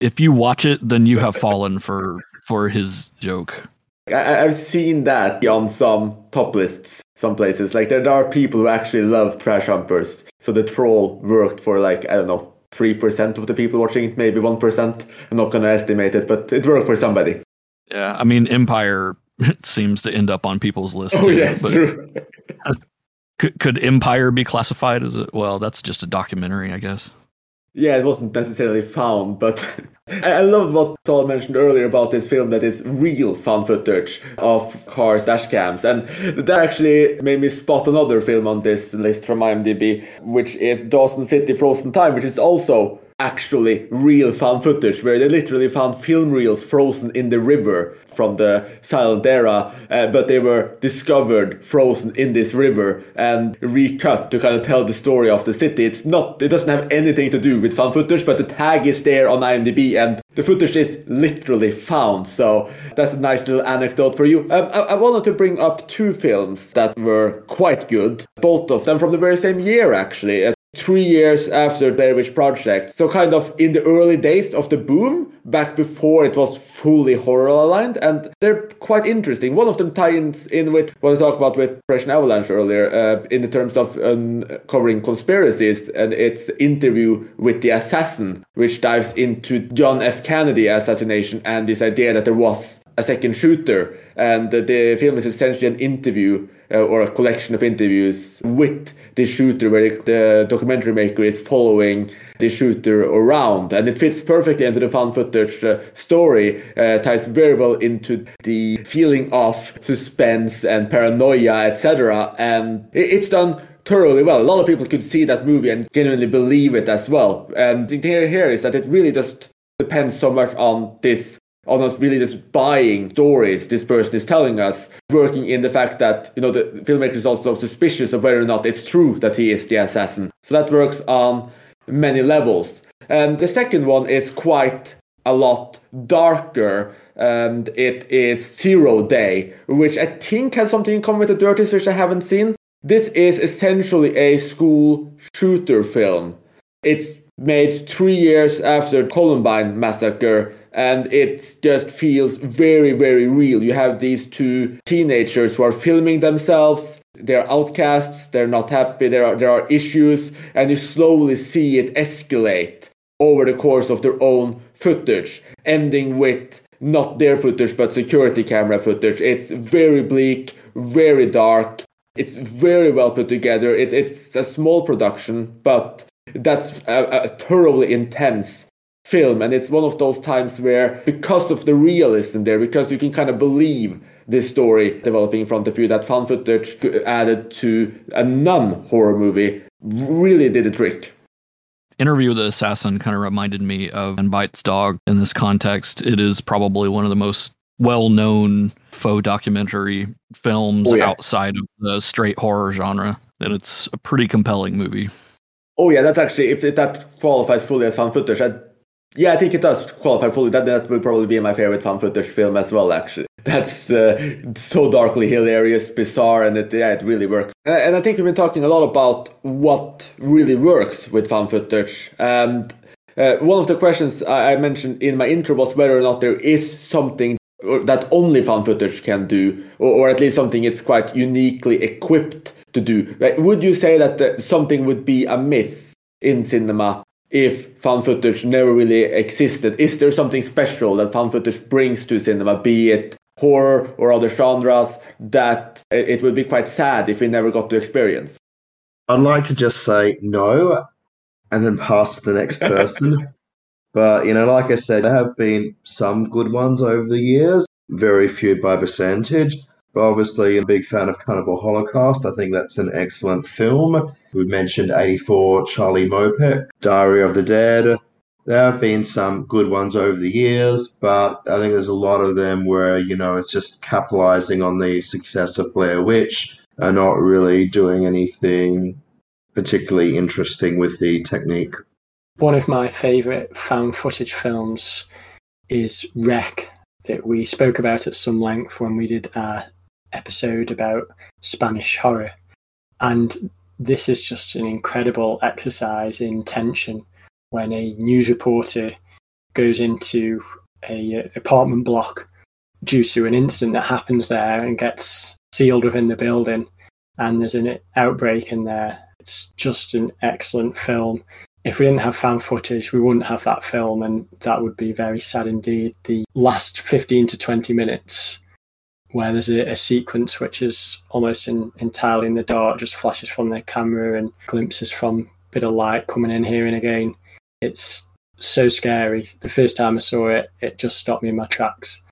If you watch it, then you have fallen for for his joke. I, I've seen that on some top lists, some places. Like there, there are people who actually love trash humpers. So the troll worked for like I don't know three percent of the people watching it, maybe one percent. I'm not gonna estimate it, but it worked for somebody. Yeah, I mean Empire seems to end up on people's lists. Oh too, yeah, but true. could, could Empire be classified as a well? That's just a documentary, I guess. Yeah, it wasn't necessarily found, but I loved what Saul mentioned earlier about this film that is real found footage of cars dash cams. And that actually made me spot another film on this list from IMDb, which is Dawson City Frozen Time, which is also actually real found footage where they literally found film reels frozen in the river from the silent era uh, but they were discovered frozen in this river and recut to kind of tell the story of the city. It's not it doesn't have anything to do with found footage but the tag is there on imdb and the footage is literally found. So that's a nice little anecdote for you. Um, I, I wanted to bring up two films that were quite good both of them from the very same year actually three years after Blair Witch Project. So kind of in the early days of the boom, back before it was fully horror aligned, and they're quite interesting. One of them ties in with what I talked about with Operation Avalanche earlier, uh, in the terms of uncovering conspiracies, and its interview with the assassin, which dives into John F. Kennedy assassination and this idea that there was a second shooter, and the, film is essentially an interview uh, or a collection of interviews with the shooter, where the, the documentary maker is following the shooter around, and it fits perfectly into the found footage uh, story. Uh, ties very well into the feeling of suspense and paranoia, etc. And it's done thoroughly well. A lot of people could see that movie and genuinely believe it as well. And the thing here is that it really just depends so much on this us really just buying stories this person is telling us, working in the fact that, you know, the filmmaker is also suspicious of whether or not it's true that he is the assassin. So that works on many levels. And the second one is quite a lot darker, and it is Zero Day, which I think has something in common with The Dirties, which I haven't seen. This is essentially a school shooter film. It's made three years after Columbine massacre and it just feels very very real. You have these two teenagers who are filming themselves. They're outcasts. They're not happy. There are there are issues and you slowly see it escalate over the course of their own footage ending with not their footage but security camera footage. It's very bleak very dark. It's very well put together. It, it's a small production but that's a, a thoroughly intense film and it's one of those times where because of the realism there because you can kind of believe this story developing in front of you that found footage added to a non-horror movie really did a trick Interview with the Assassin kind of reminded me of Man Bites Dog in this context. It is probably one of the most well known faux documentary films Oh, yeah. outside of the straight horror genre. And it's a pretty compelling movie. oh yeah that's actually if that qualifies fully as found footage I, yeah i think it does qualify fully. That, that would probably be my favorite found footage film as well actually. That's uh, so darkly hilarious bizarre and it, yeah it really works. And, and i think we've been talking a lot about what really works with found footage. And uh, one of the questions I, I mentioned in my intro was whether or not there is something that only found footage can do, or, or at least something it's quite uniquely equipped to do. Would you say that the, something would be amiss in cinema if found footage never really existed? Is there something special that found footage brings to cinema, be it horror or other genres, that it it would be quite sad if we never got to experience? I'd like to just say no and then pass to the next person. but, you know, like I said, there have been some good ones over the years, very few by percentage. Obviously, a big fan of Cannibal Holocaust. I think that's an excellent film. We mentioned 84 Charlie Mopic, Diary of the Dead. There have been some good ones over the years, but I think there's a lot of them where, you know, it's just capitalizing on the success of Blair Witch and not really doing anything particularly interesting with the technique. One of my favourite found footage films is REC, that we spoke about at some length when we did our episode about Spanish horror. And this is just an incredible exercise in tension when a news reporter goes into a uh, apartment block due to an incident that happens there and gets sealed within the building and there's an outbreak in there. It's just an excellent film. If we didn't have found footage we wouldn't have that film and that would be very sad indeed. The last 15 to 20 minutes where there's a, a sequence which is almost in, entirely in the dark just flashes from the camera and glimpses from a bit of light coming in here and again it's so scary. The first time I saw it, it just stopped me in my tracks.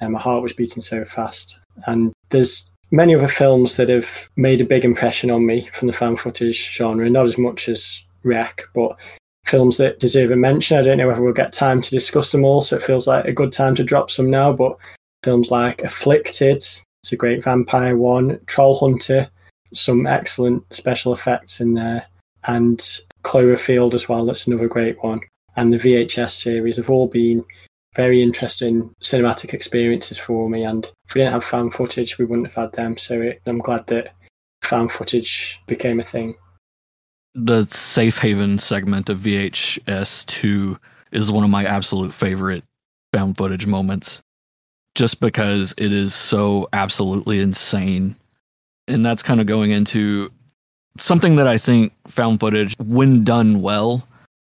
And my heart was beating so fast. And there's many other films that have made a big impression on me from the found footage genre, not as much as REC, but films that deserve a mention. I don't know whether we'll get time to discuss them all, so it feels like a good time to drop some now. But films like Afflicted, it's a great vampire one, Troll Hunter, some excellent special effects in there, and Cloverfield as well. That's another great one. And the VHS series have all been very interesting cinematic experiences for me. And if we didn't have found footage, we wouldn't have had them. So it, I'm glad that found footage became a thing. The safe haven segment of VHS 2 is one of my absolute favorite found footage moments just because it is so absolutely insane. And that's kind of going into something that I think found footage, when done well,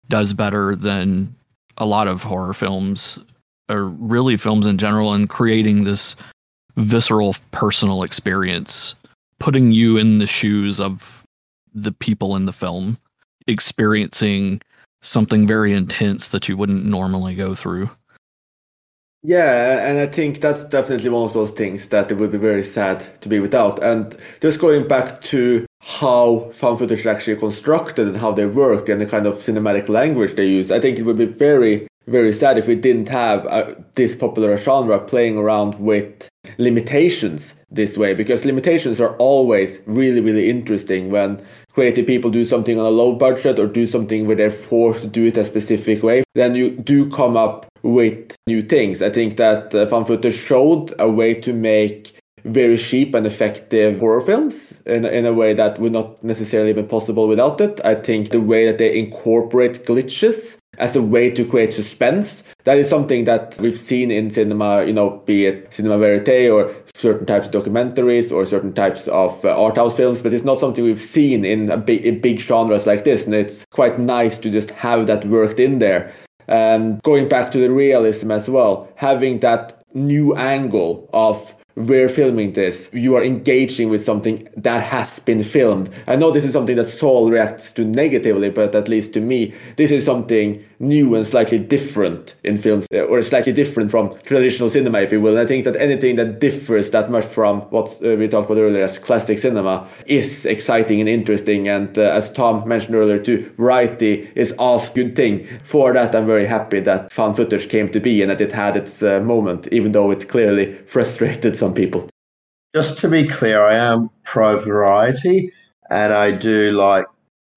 does better than a lot of horror films or really films in general and creating this visceral personal experience, putting you in the shoes of the people in the film, experiencing something very intense that you wouldn't normally go through. Yeah, and I think that's definitely one of those things that it would be very sad to be without. And just going back to how found footage is actually constructed and how they work and the kind of cinematic language they use, I think it would be very, very sad if we didn't have uh, this popular genre playing around with limitations this way, because limitations are always really, really interesting when creative people do something on a low budget or do something where they're forced to do it a specific way, then you do come up with new things. I think that uh, Found Footage showed a way to make very cheap and effective horror films in, in a way that would not necessarily be possible without it. I think the way that they incorporate glitches as a way to create suspense. That is something that we've seen in cinema, you know, be it cinema verite or certain types of documentaries or certain types of uh, art house films, but it's not something we've seen in, big, in big genres like this. And it's quite nice to just have that worked in there. And going back to the realism as well, having that new angle of we're filming this, you are engaging with something that has been filmed. I know this is something that Saul reacts to negatively, but at least to me, this is something new and slightly different in films, uh, or slightly different from traditional cinema, if you will. And I think that anything that differs that much from what uh, we talked about earlier as classic cinema is exciting and interesting. And uh, as Tom mentioned earlier too, variety is a good thing. For that, I'm very happy that found footage came to be and that it had its uh, moment, even though it clearly frustrated some people. Just to be clear, I am pro variety and I do like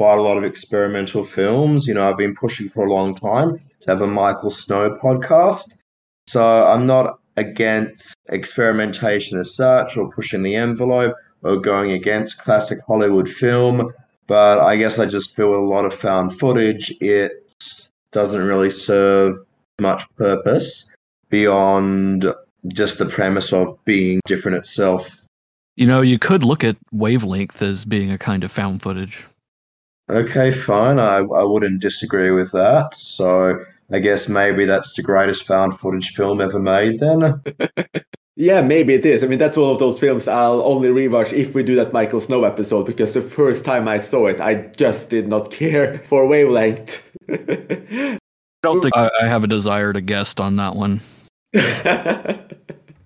quite a lot of experimental films. You know, I've been pushing for a long time to have a Michael Snow podcast. So I'm not against experimentation as such or pushing the envelope or going against classic Hollywood film. But I guess I just feel a lot of found footage, it doesn't really serve much purpose beyond just the premise of being different itself. You know, you could look at wavelength as being a kind of found footage. Okay, fine. I, I wouldn't disagree with that. So I guess maybe that's the greatest found footage film ever made then. yeah, maybe it is. I mean, that's one of those films I'll only rewatch if we do that Michael Snow episode because the first time I saw it, I just did not care for wavelength. I don't think I, I have a desire to guest on that one.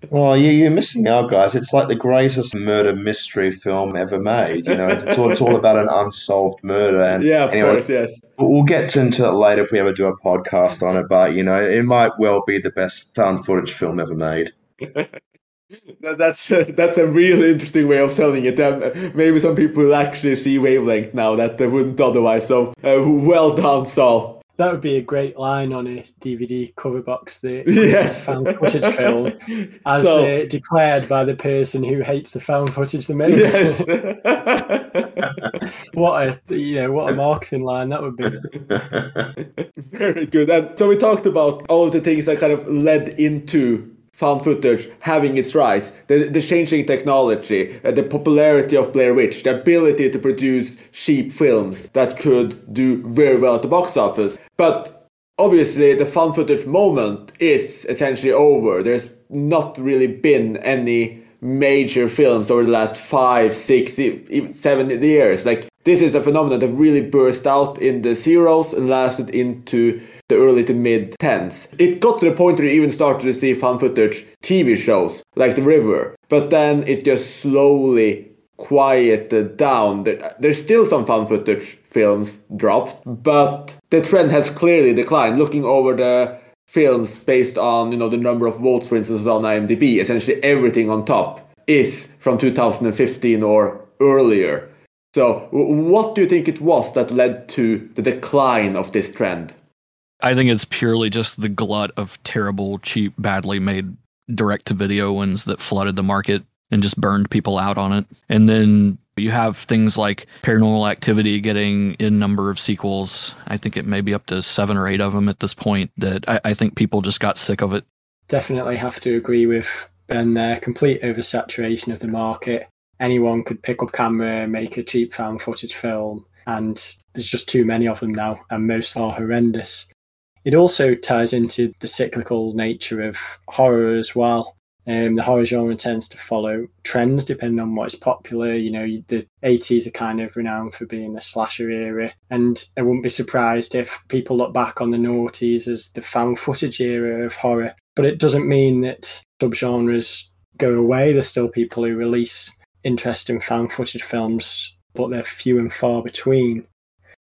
Well, you, you're missing out, guys. It's like the greatest murder mystery film ever made. You know, it's all, it's all about an unsolved murder. And yeah, of anyway, course, yes. We'll get into it later if we ever do a podcast on it. But you know, it might well be the best found footage film ever made. that's a, that's a really interesting way of selling it. Um, maybe some people will actually see wavelength now that they wouldn't otherwise. So uh, well done, Saul. That would be a great line on a DVD cover box. The Yes. found footage film, as So- uh, declared by the person who hates the found footage the most. Yes. what a you know what a marketing line that would be. Very good. And so we talked about all the things that kind of led into found footage having its rise, the, the changing technology, uh, the popularity of Blair Witch, the ability to produce cheap films that could do very well at the box office. But obviously, the found footage moment is essentially over. There's not really been any major films over the last five, six, even seven years. Like this is a phenomenon that really burst out in the zeros and lasted into the early to mid tens. It got to the point where you even started to see found footage TV shows like The River, but then it just slowly quieted down. There's still some found footage films dropped, but the trend has clearly declined. Looking over the films based on you know the number of votes, for instance, on IMDb, essentially everything on top is from 2015 or earlier. So, what do you think it was that led to the decline of this trend? I think it's purely just the glut of terrible, cheap, badly made direct to video ones that flooded the market and just burned people out on it. And then you have things like Paranormal Activity getting in number of sequels. I think it may be up to seven or eight of them at this point that I, I think people just got sick of it. Definitely have to agree with Ben there. Complete oversaturation of the market. Anyone could pick up camera, make a cheap found footage film, and there's just too many of them now, and most are horrendous. It also ties into the cyclical nature of horror as well. Um, the horror genre tends to follow trends depending on what is popular. You know, the 80s are kind of renowned for being the slasher era, and I wouldn't be surprised if people look back on the noughties as the found footage era of horror. But it doesn't mean that subgenres go away. There's still people who release interesting found footage films, but they're few and far between.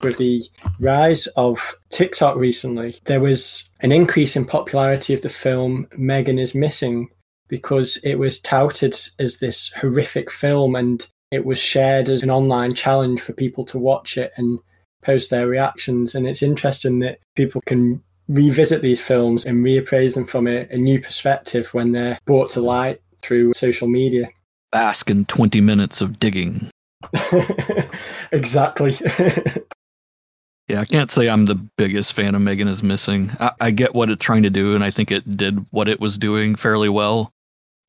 With the rise of TikTok recently, there was an increase in popularity of the film Megan is Missing because it was touted as this horrific film and it was shared as an online challenge for people to watch it and post their reactions. And it's interesting that people can revisit these films and reappraise them from a, a new perspective when they're brought to light through social media. Bask in 20 minutes of digging. exactly. Yeah, I can't say I'm the biggest fan of Megan is Missing. I, I get what it's trying to do, and I think it did what it was doing fairly well.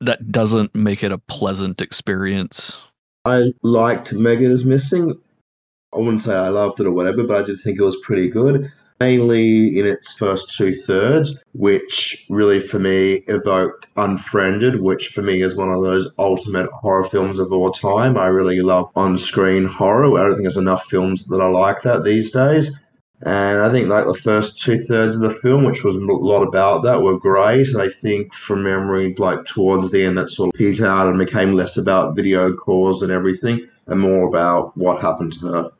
That doesn't make it a pleasant experience. I liked Megan is Missing. I wouldn't say I loved it or whatever, but I did think it was pretty good. Mainly in its first two thirds, which really for me evoked Unfriended, which for me is one of those ultimate horror films of all time. I really love on screen horror. I don't think there's enough films that I like that these days. And I think like the first two thirds of the film, which was a lot about that, were great. And I think from memory, like towards the end, that sort of petered out and became less about video calls and everything, and more about what happened to her.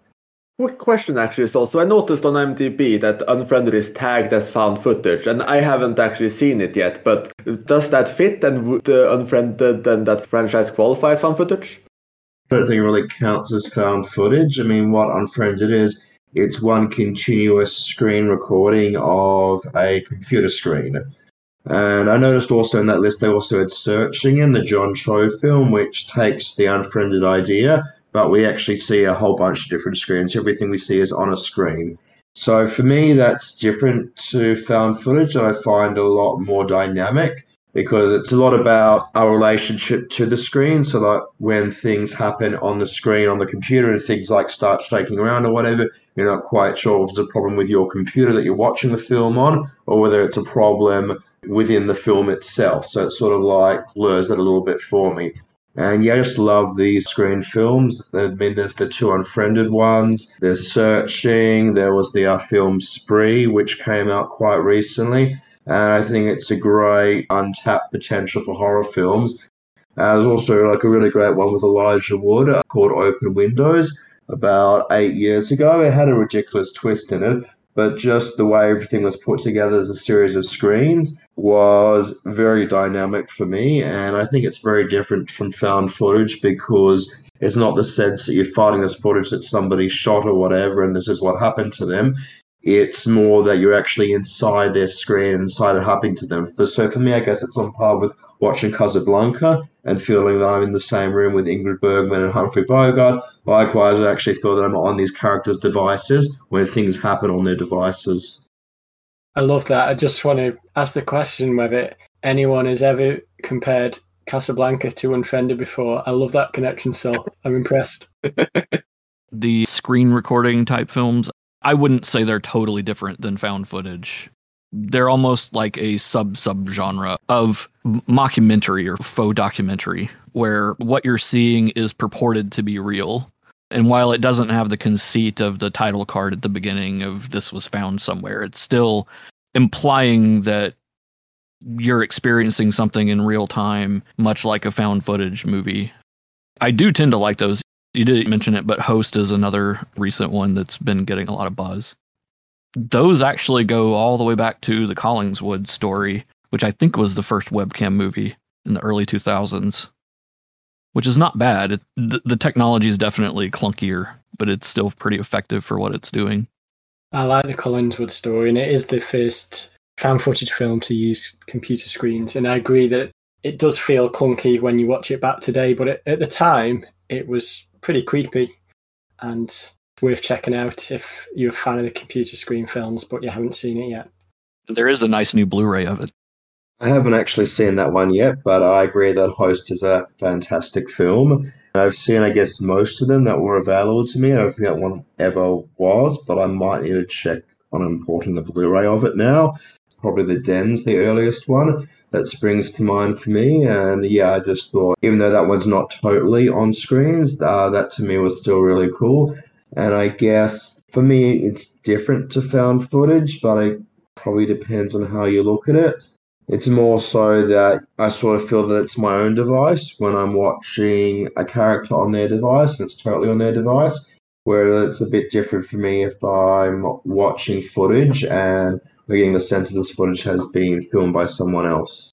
Quick question actually is also I noticed on IMDb that Unfriended is tagged as found footage, and I haven't actually seen it yet. But does that fit? And would the Unfriended and that franchise qualify as found footage? I don't think it really counts as found footage. I mean, what Unfriended is, it's one continuous screen recording of a computer screen. And I noticed also in that list they also had Searching in the John Cho film, which takes the unfriended idea, but we actually see a whole bunch of different screens. Everything we see is on a screen. So for me, that's different to found footage that I find a lot more dynamic because it's a lot about our relationship to the screen. So like when things happen on the screen on the computer and things like start shaking around or whatever, you're not quite sure if it's a problem with your computer that you're watching the film on or whether it's a problem within the film itself. So it sort of like blurs it a little bit for me. And yeah, I just love these screen films. I mean, there's the two unfriended ones. There's Searching. There was the uh, film Spree, which came out quite recently. And I think it's a great untapped potential for horror films. Uh, there's also like a really great one with Elijah Wood uh, called Open Windows about eight years ago. It had a ridiculous twist in it, but just the way everything was put together as a series of screens was very dynamic for me. And I think it's very different from found footage because it's not the sense that you're finding this footage that somebody shot or whatever and this is what happened to them. It's more that you're actually inside their screen, inside and happening to them. So for me, I guess it's on par with watching Casablanca and feeling that I'm in the same room with Ingrid Bergman and Humphrey Bogart. Likewise, I actually feel that I'm on these characters' devices when things happen on their devices. I love that. I just want to ask the question whether anyone has ever compared Casablanca to Unfriended before. I love that connection, so I'm impressed. the screen recording type films, I wouldn't say they're totally different than found footage. They're almost like a sub sub genre of mockumentary or faux documentary, where what you're seeing is purported to be real. And while it doesn't have the conceit of the title card at the beginning of this was found somewhere, it's still implying that you're experiencing something in real time, much like a found footage movie. I do tend to like those. You didn't mention it, but Host is another recent one that's been getting a lot of buzz. Those actually go all the way back to the Collingswood story, which I think was the first webcam movie in the early 2000s, which is not bad. It, the, the technology is definitely clunkier, but it's still pretty effective for what it's doing. I like the Collingswood story, and it is the first found footage film to use computer screens. And I agree that it does feel clunky when you watch it back today, but at the time, it was pretty creepy and worth checking out if you're a fan of the computer screen films, but you haven't seen it yet. There is a nice new Blu ray of it. I haven't actually seen that one yet, but I agree that Host is a fantastic film. I've seen, I guess, most of them that were available to me. I don't think that one ever was, but I might need to check on importing the Blu ray of it now probably the Dens, the earliest one that springs to mind for me. And yeah, I just thought, even though that one's not totally on screens, uh, that to me was still really cool. And I guess for me, it's different to found footage, but it probably depends on how you look at it. It's more so that I sort of feel that it's my own device when I'm watching a character on their device and it's totally on their device. Where it's a bit different for me if I'm watching footage and we're getting the sense that this footage has been filmed by someone else.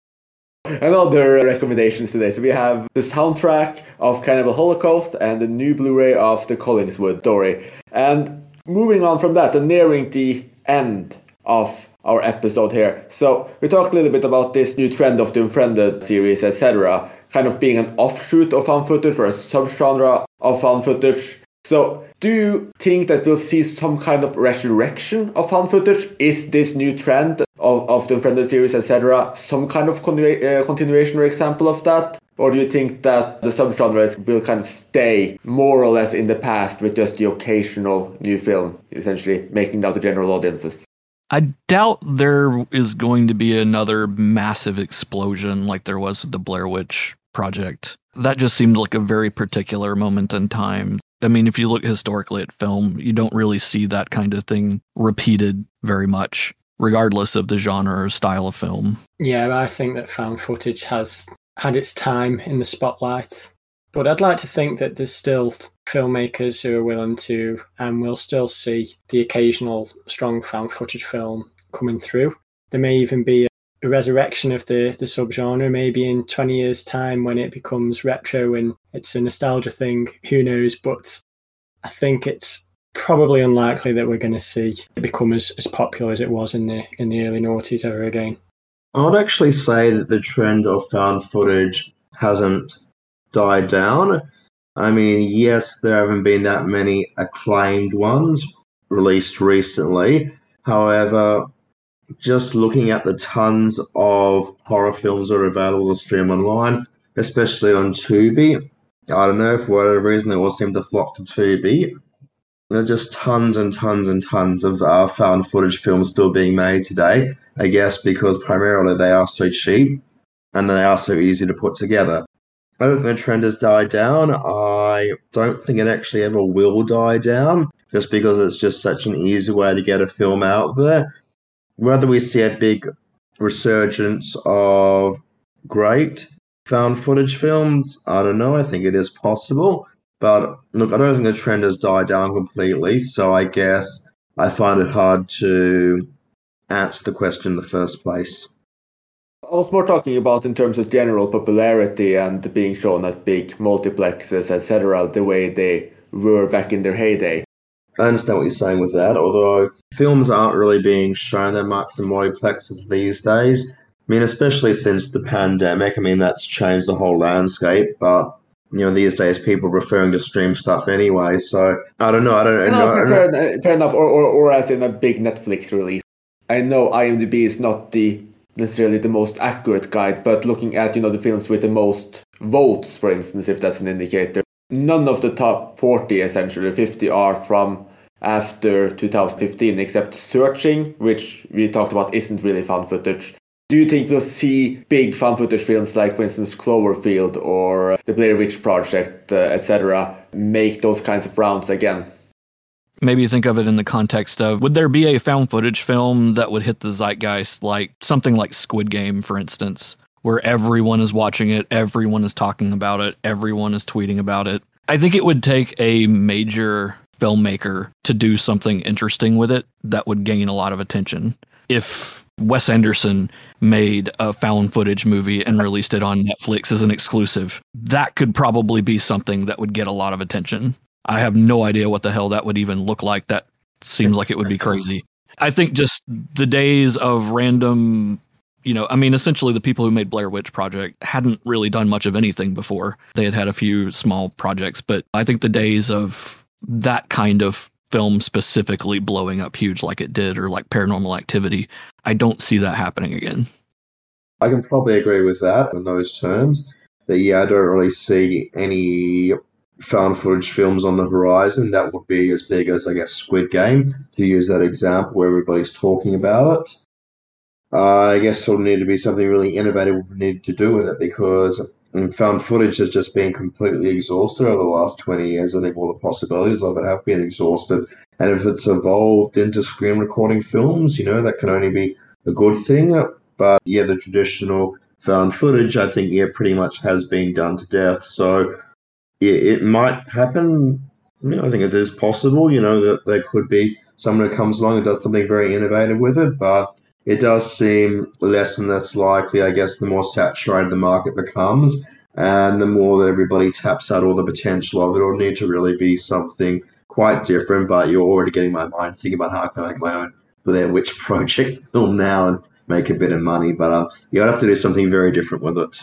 And other recommendations today. So we have the soundtrack of Cannibal Holocaust and the new Blu-ray of the Collingswood story. And moving on from that and nearing the end of our episode here. So we talked a little bit about this new trend of the Unfriended series, etc. Kind of being an offshoot of found footage or a subgenre of found footage. So, do you think that we'll see some kind of resurrection of found footage? Is this new trend of, of the Unfriended series, etc., some kind of uh, continuation or example of that? Or do you think that the subgenres will kind of stay more or less in the past with just the occasional new film, essentially making it out to general audiences? I doubt there is going to be another massive explosion like there was with the Blair Witch Project. That just seemed like a very particular moment in time I mean, if you look historically at film, you don't really see that kind of thing repeated very much, regardless of the genre or style of film. Yeah, I think that found footage has had its time in the spotlight. But I'd like to think that there's still filmmakers who are willing to, and we'll still see the occasional strong found footage film coming through. There may even be a resurrection of the the subgenre maybe in 20 years time when it becomes retro and it's a nostalgia thing. Who knows? But i think it's probably unlikely that we're going to see it become as, as popular as it was in the in the early noughties ever again. I would actually say that the trend of found footage hasn't died down i mean yes there haven't been that many acclaimed ones released recently however just looking at the tons of horror films that are available to stream online, especially on Tubi. I don't know, for whatever reason, they all seem to flock to Tubi. There are just tons and tons and tons of uh, found footage films still being made today, I guess because primarily they are so cheap and they are so easy to put together. Don't the trend has died down. I don't think it actually ever will die down, just because it's just such an easy way to get a film out there whether we see a big resurgence of great found footage films, I don't know. I think it is possible. But look, I don't think the trend has died down completely. So I guess I find it hard to answer the question in the first place. I was more talking about in terms of general popularity and being shown at big multiplexes, etc., the way they were back in their heyday. I understand what you're saying with that, although films aren't really being shown that much in multiplexes these days. I mean, especially since the pandemic. I mean, that's changed the whole landscape, but you know, these days people are referring to stream stuff anyway. So I don't know. I don't know. No, fair, fair, enough. Or, or, or as in a big Netflix release. I know IMDb is not the necessarily the most accurate guide, but looking at you know the films with the most votes, for instance, if that's an indicator, none of the top 40, essentially 50, are from after 2015, except Searching, which we talked about isn't really found footage. Do you think we'll see big found footage films like, for instance, Cloverfield or the Blair Witch Project, uh, etc., make those kinds of rounds again? Maybe think of it in the context of would there be a found footage film that would hit the zeitgeist, like something like Squid Game, for instance, where everyone is watching it, everyone is talking about it, everyone is tweeting about it? I think it would take a major filmmaker to do something interesting with it that would gain a lot of attention. If Wes Anderson made a found footage movie and released it on Netflix as an exclusive. That could probably be something that would get a lot of attention. I have no idea what the hell that would even look like. That seems like it would be crazy. I think just the days of random, you know, I mean, essentially the people who made Blair Witch Project hadn't really done much of anything before. They had had a few small projects, but I think the days of that kind of film specifically blowing up huge like it did or like paranormal activity i don't see that happening again i can probably agree with that in those terms that yeah i don't really see any found footage films on the horizon that would be as big as i guess squid game to use that example where everybody's talking about it uh, i guess it'll need to be something really innovative we need to do with it because found footage has just been completely exhausted over the last 20 years. I think all the possibilities of it have been exhausted. And if it's evolved into screen recording films, you know, that can only be a good thing. But yeah, the traditional found footage, I think, yeah, pretty much has been done to death. So it, might happen. You know, I think it is possible, you know, that there could be someone who comes along and does something very innovative with it. But it does seem less and less likely, I guess, the more saturated the market becomes and the more that everybody taps out all the potential of it. It'll need to really be something quite different, but you're already getting my mind thinking about how I can make my own Blair Witch Project film now and make a bit of money. But um, you have to do something very different with it.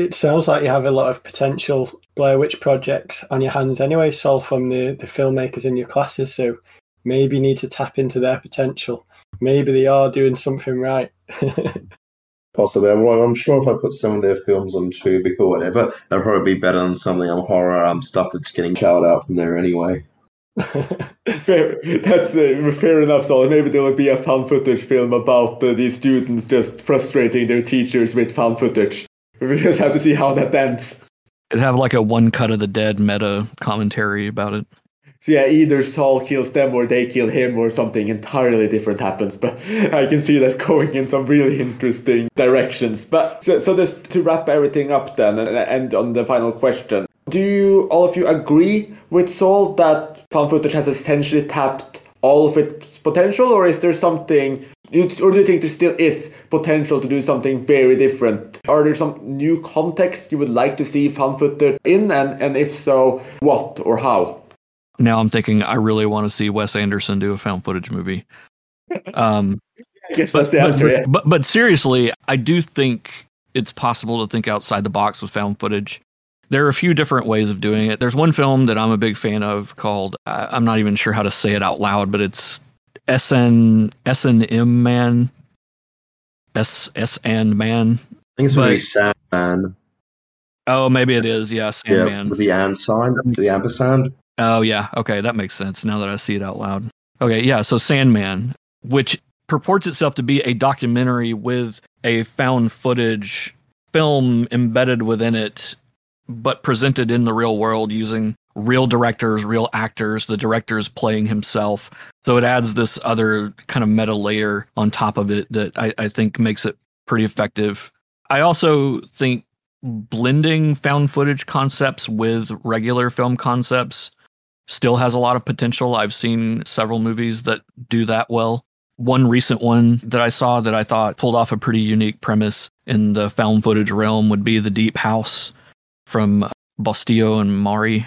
It sounds like you have a lot of potential Blair Witch projects on your hands anyway, Saul, from the, the filmmakers in your classes. So maybe you need to tap into their potential maybe they are doing something right. Possibly. Well, I'm sure if I put some of their films on Tubi or whatever, they'll probably be better than some of the horror um, stuff that's getting shouted out from there anyway. fair, that's uh, fair enough. So maybe there will be a found footage film about uh, these students just frustrating their teachers with found footage. We just have to see how that ends. It'd have like a one cut of the dead meta commentary about it. So yeah, either Saul kills them or they kill him or something entirely different happens. But I can see that going in some really interesting directions. But so, so just to wrap everything up then and end on the final question. Do you all of you agree with Saul that found footage has essentially tapped all of its potential or is there something or do you think there still is potential to do something very different? Are there some new context you would like to see found footage in and, and if so, what or how? now I'm thinking I really want to see Wes Anderson do a found footage movie. Um, I guess but, that's the answer. But, yeah. but, but seriously, I do think it's possible to think outside the box with found footage. There are a few different ways of doing it. There's one film that I'm a big fan of called I'm not even sure how to say it out loud, but it's SN SNM Man. S S and Man. I think it's really Sandman. Oh, maybe it is. Yeah, Sandman. Yeah, with the and sign, the ampersand. Oh, yeah. Okay, that makes sense now that I see it out loud. Okay, yeah. So Sandman, which purports itself to be a documentary with a found footage film embedded within it, but presented in the real world using real directors, real actors, the director's playing himself. So it adds this other kind of meta layer on top of it that I, I think makes it pretty effective. I also think blending found footage concepts with regular film concepts still has a lot of potential. I've seen several movies that do that well. One recent one that I saw that I thought pulled off a pretty unique premise in the found footage realm would be The Deep House from Bustillo and Maury,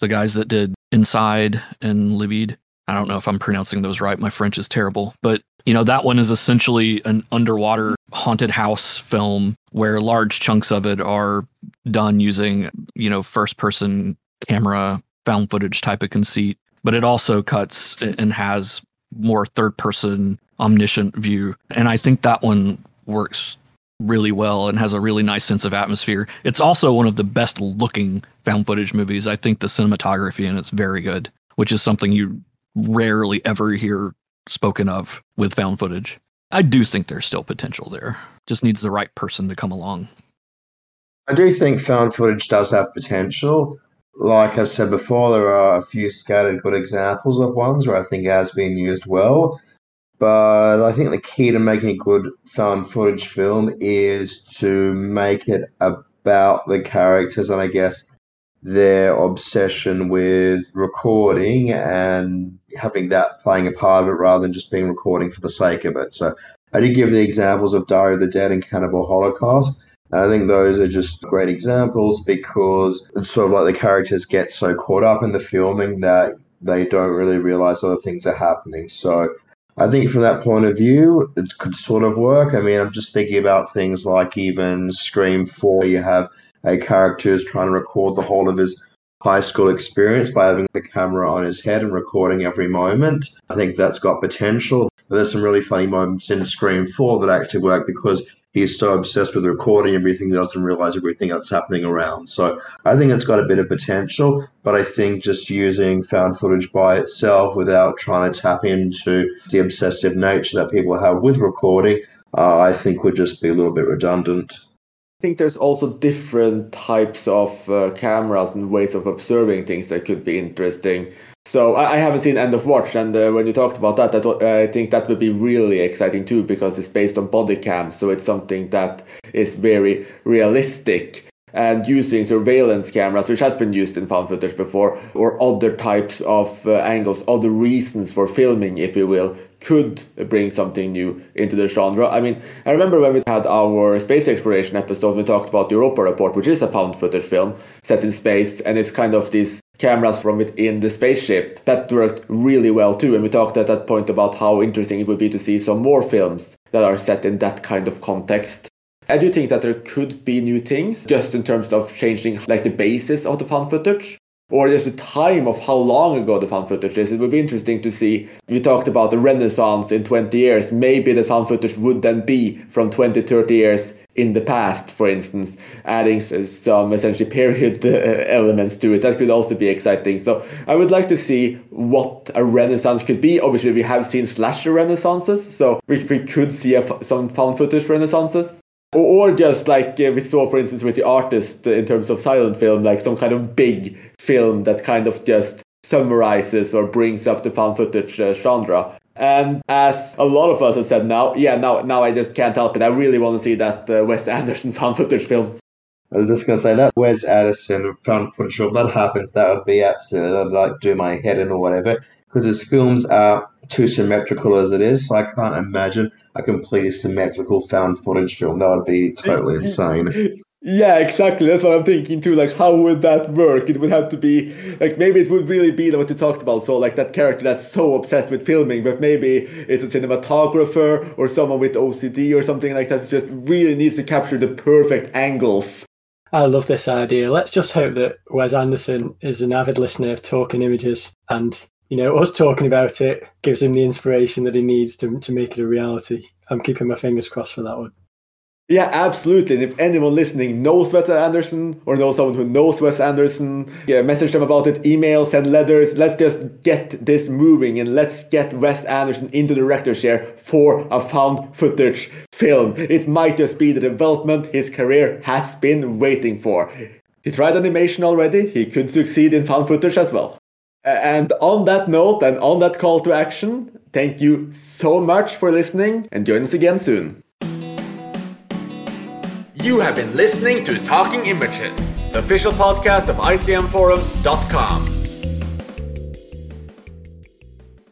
the guys that did Inside and Livid. I don't know if I'm pronouncing those right. My French is terrible. But, you know, that one is essentially an underwater haunted house film where large chunks of it are done using, you know, first person camera, found footage type of conceit. But it also cuts and has more third person omniscient view. And I think that one works really well and has a really nice sense of atmosphere. It's also one of the best looking found footage movies. I think the cinematography in it's very good, which is something you rarely ever hear spoken of with found footage. I do think there's still potential there. Just needs the right person to come along. I do think found footage does have potential. Like I've said before, there are a few scattered good examples of ones where I think it has been used well. But I think the key to making a good found footage film is to make it about the characters and I guess their obsession with recording and having that playing a part of it rather than just being recording for the sake of it. So I did give the examples of Diary of the Dead and Cannibal Holocaust. I think those are just great examples because it's sort of like the characters get so caught up in the filming that they don't really realize other things are happening. So I think from that point of view, it could sort of work. I mean, I'm just thinking about things like even Scream 4, you have a character who's trying to record the whole of his high school experience by having the camera on his head and recording every moment. I think that's got potential. But there's some really funny moments in Scream 4 that actually work because he's so obsessed with recording everything he doesn't realize everything that's happening around. So I think it's got a bit of potential, but I think just using found footage by itself without trying to tap into the obsessive nature that people have with recording, uh, I think would just be a little bit redundant. I think there's also different types of uh, cameras and ways of observing things that could be interesting. So I, I haven't seen End of Watch, and uh, when you talked about that, that uh, I think that would be really exciting too because it's based on body cams, so it's something that is very realistic and using surveillance cameras, which has been used in found footage before, or other types of uh, angles, other reasons for filming, if you will, could bring something new into the genre. I mean, I remember when we had our space exploration episode, we talked about the Europa Report, which is a found footage film set in space, and it's kind of these cameras from within the spaceship that worked really well too. And we talked at that point about how interesting it would be to see some more films that are set in that kind of context. I do you think that there could be new things just in terms of changing like the basis of the found footage or just the time of how long ago the found footage is. It would be interesting to see. We talked about the Renaissance in 20 years. Maybe the found footage would then be from 20, 30 years in the past, for instance, adding some essentially period uh, elements to it. That could also be exciting. So I would like to see what a renaissance could be. Obviously, we have seen slasher renaissances, so we, we could see some found footage renaissances. Or just like uh, we saw, for instance, with the artist uh, in terms of silent film, like some kind of big film that kind of just summarizes or brings up the found footage uh, genre. And as a lot of us have said now, yeah, now now I just can't help it. I really want to see that uh, Wes Anderson found footage film. I was just gonna say that Wes Anderson found footage film that happens, that would be absolutely that'd like do my head in or whatever. Because his films are too symmetrical as it is, so I can't imagine a completely symmetrical found footage film. That would be totally insane. Yeah, exactly. That's what I'm thinking too. Like, how would that work? It would have to be like maybe it would really be what you talked about. So, like that character that's so obsessed with filming, but maybe it's a cinematographer or someone with OCD or something like that. Just really needs to capture the perfect angles. I love this idea. Let's just hope that Wes Anderson is an avid listener of Talking Images and you know, us talking about it gives him the inspiration that he needs to to make it a reality. I'm keeping my fingers crossed for that one. Yeah, absolutely. And if anyone listening knows Wes Anderson or knows someone who knows Wes Anderson, yeah, message them about it, email, send letters. Let's just get this moving and let's get Wes Anderson into the director's chair for a found footage film. It might just be the development his career has been waiting for. He tried animation already, he could succeed in found footage as well. And on that note and on that call to action, thank you so much for listening and join us again soon. You have been listening to Talking Images, the official podcast of ICMForum.com.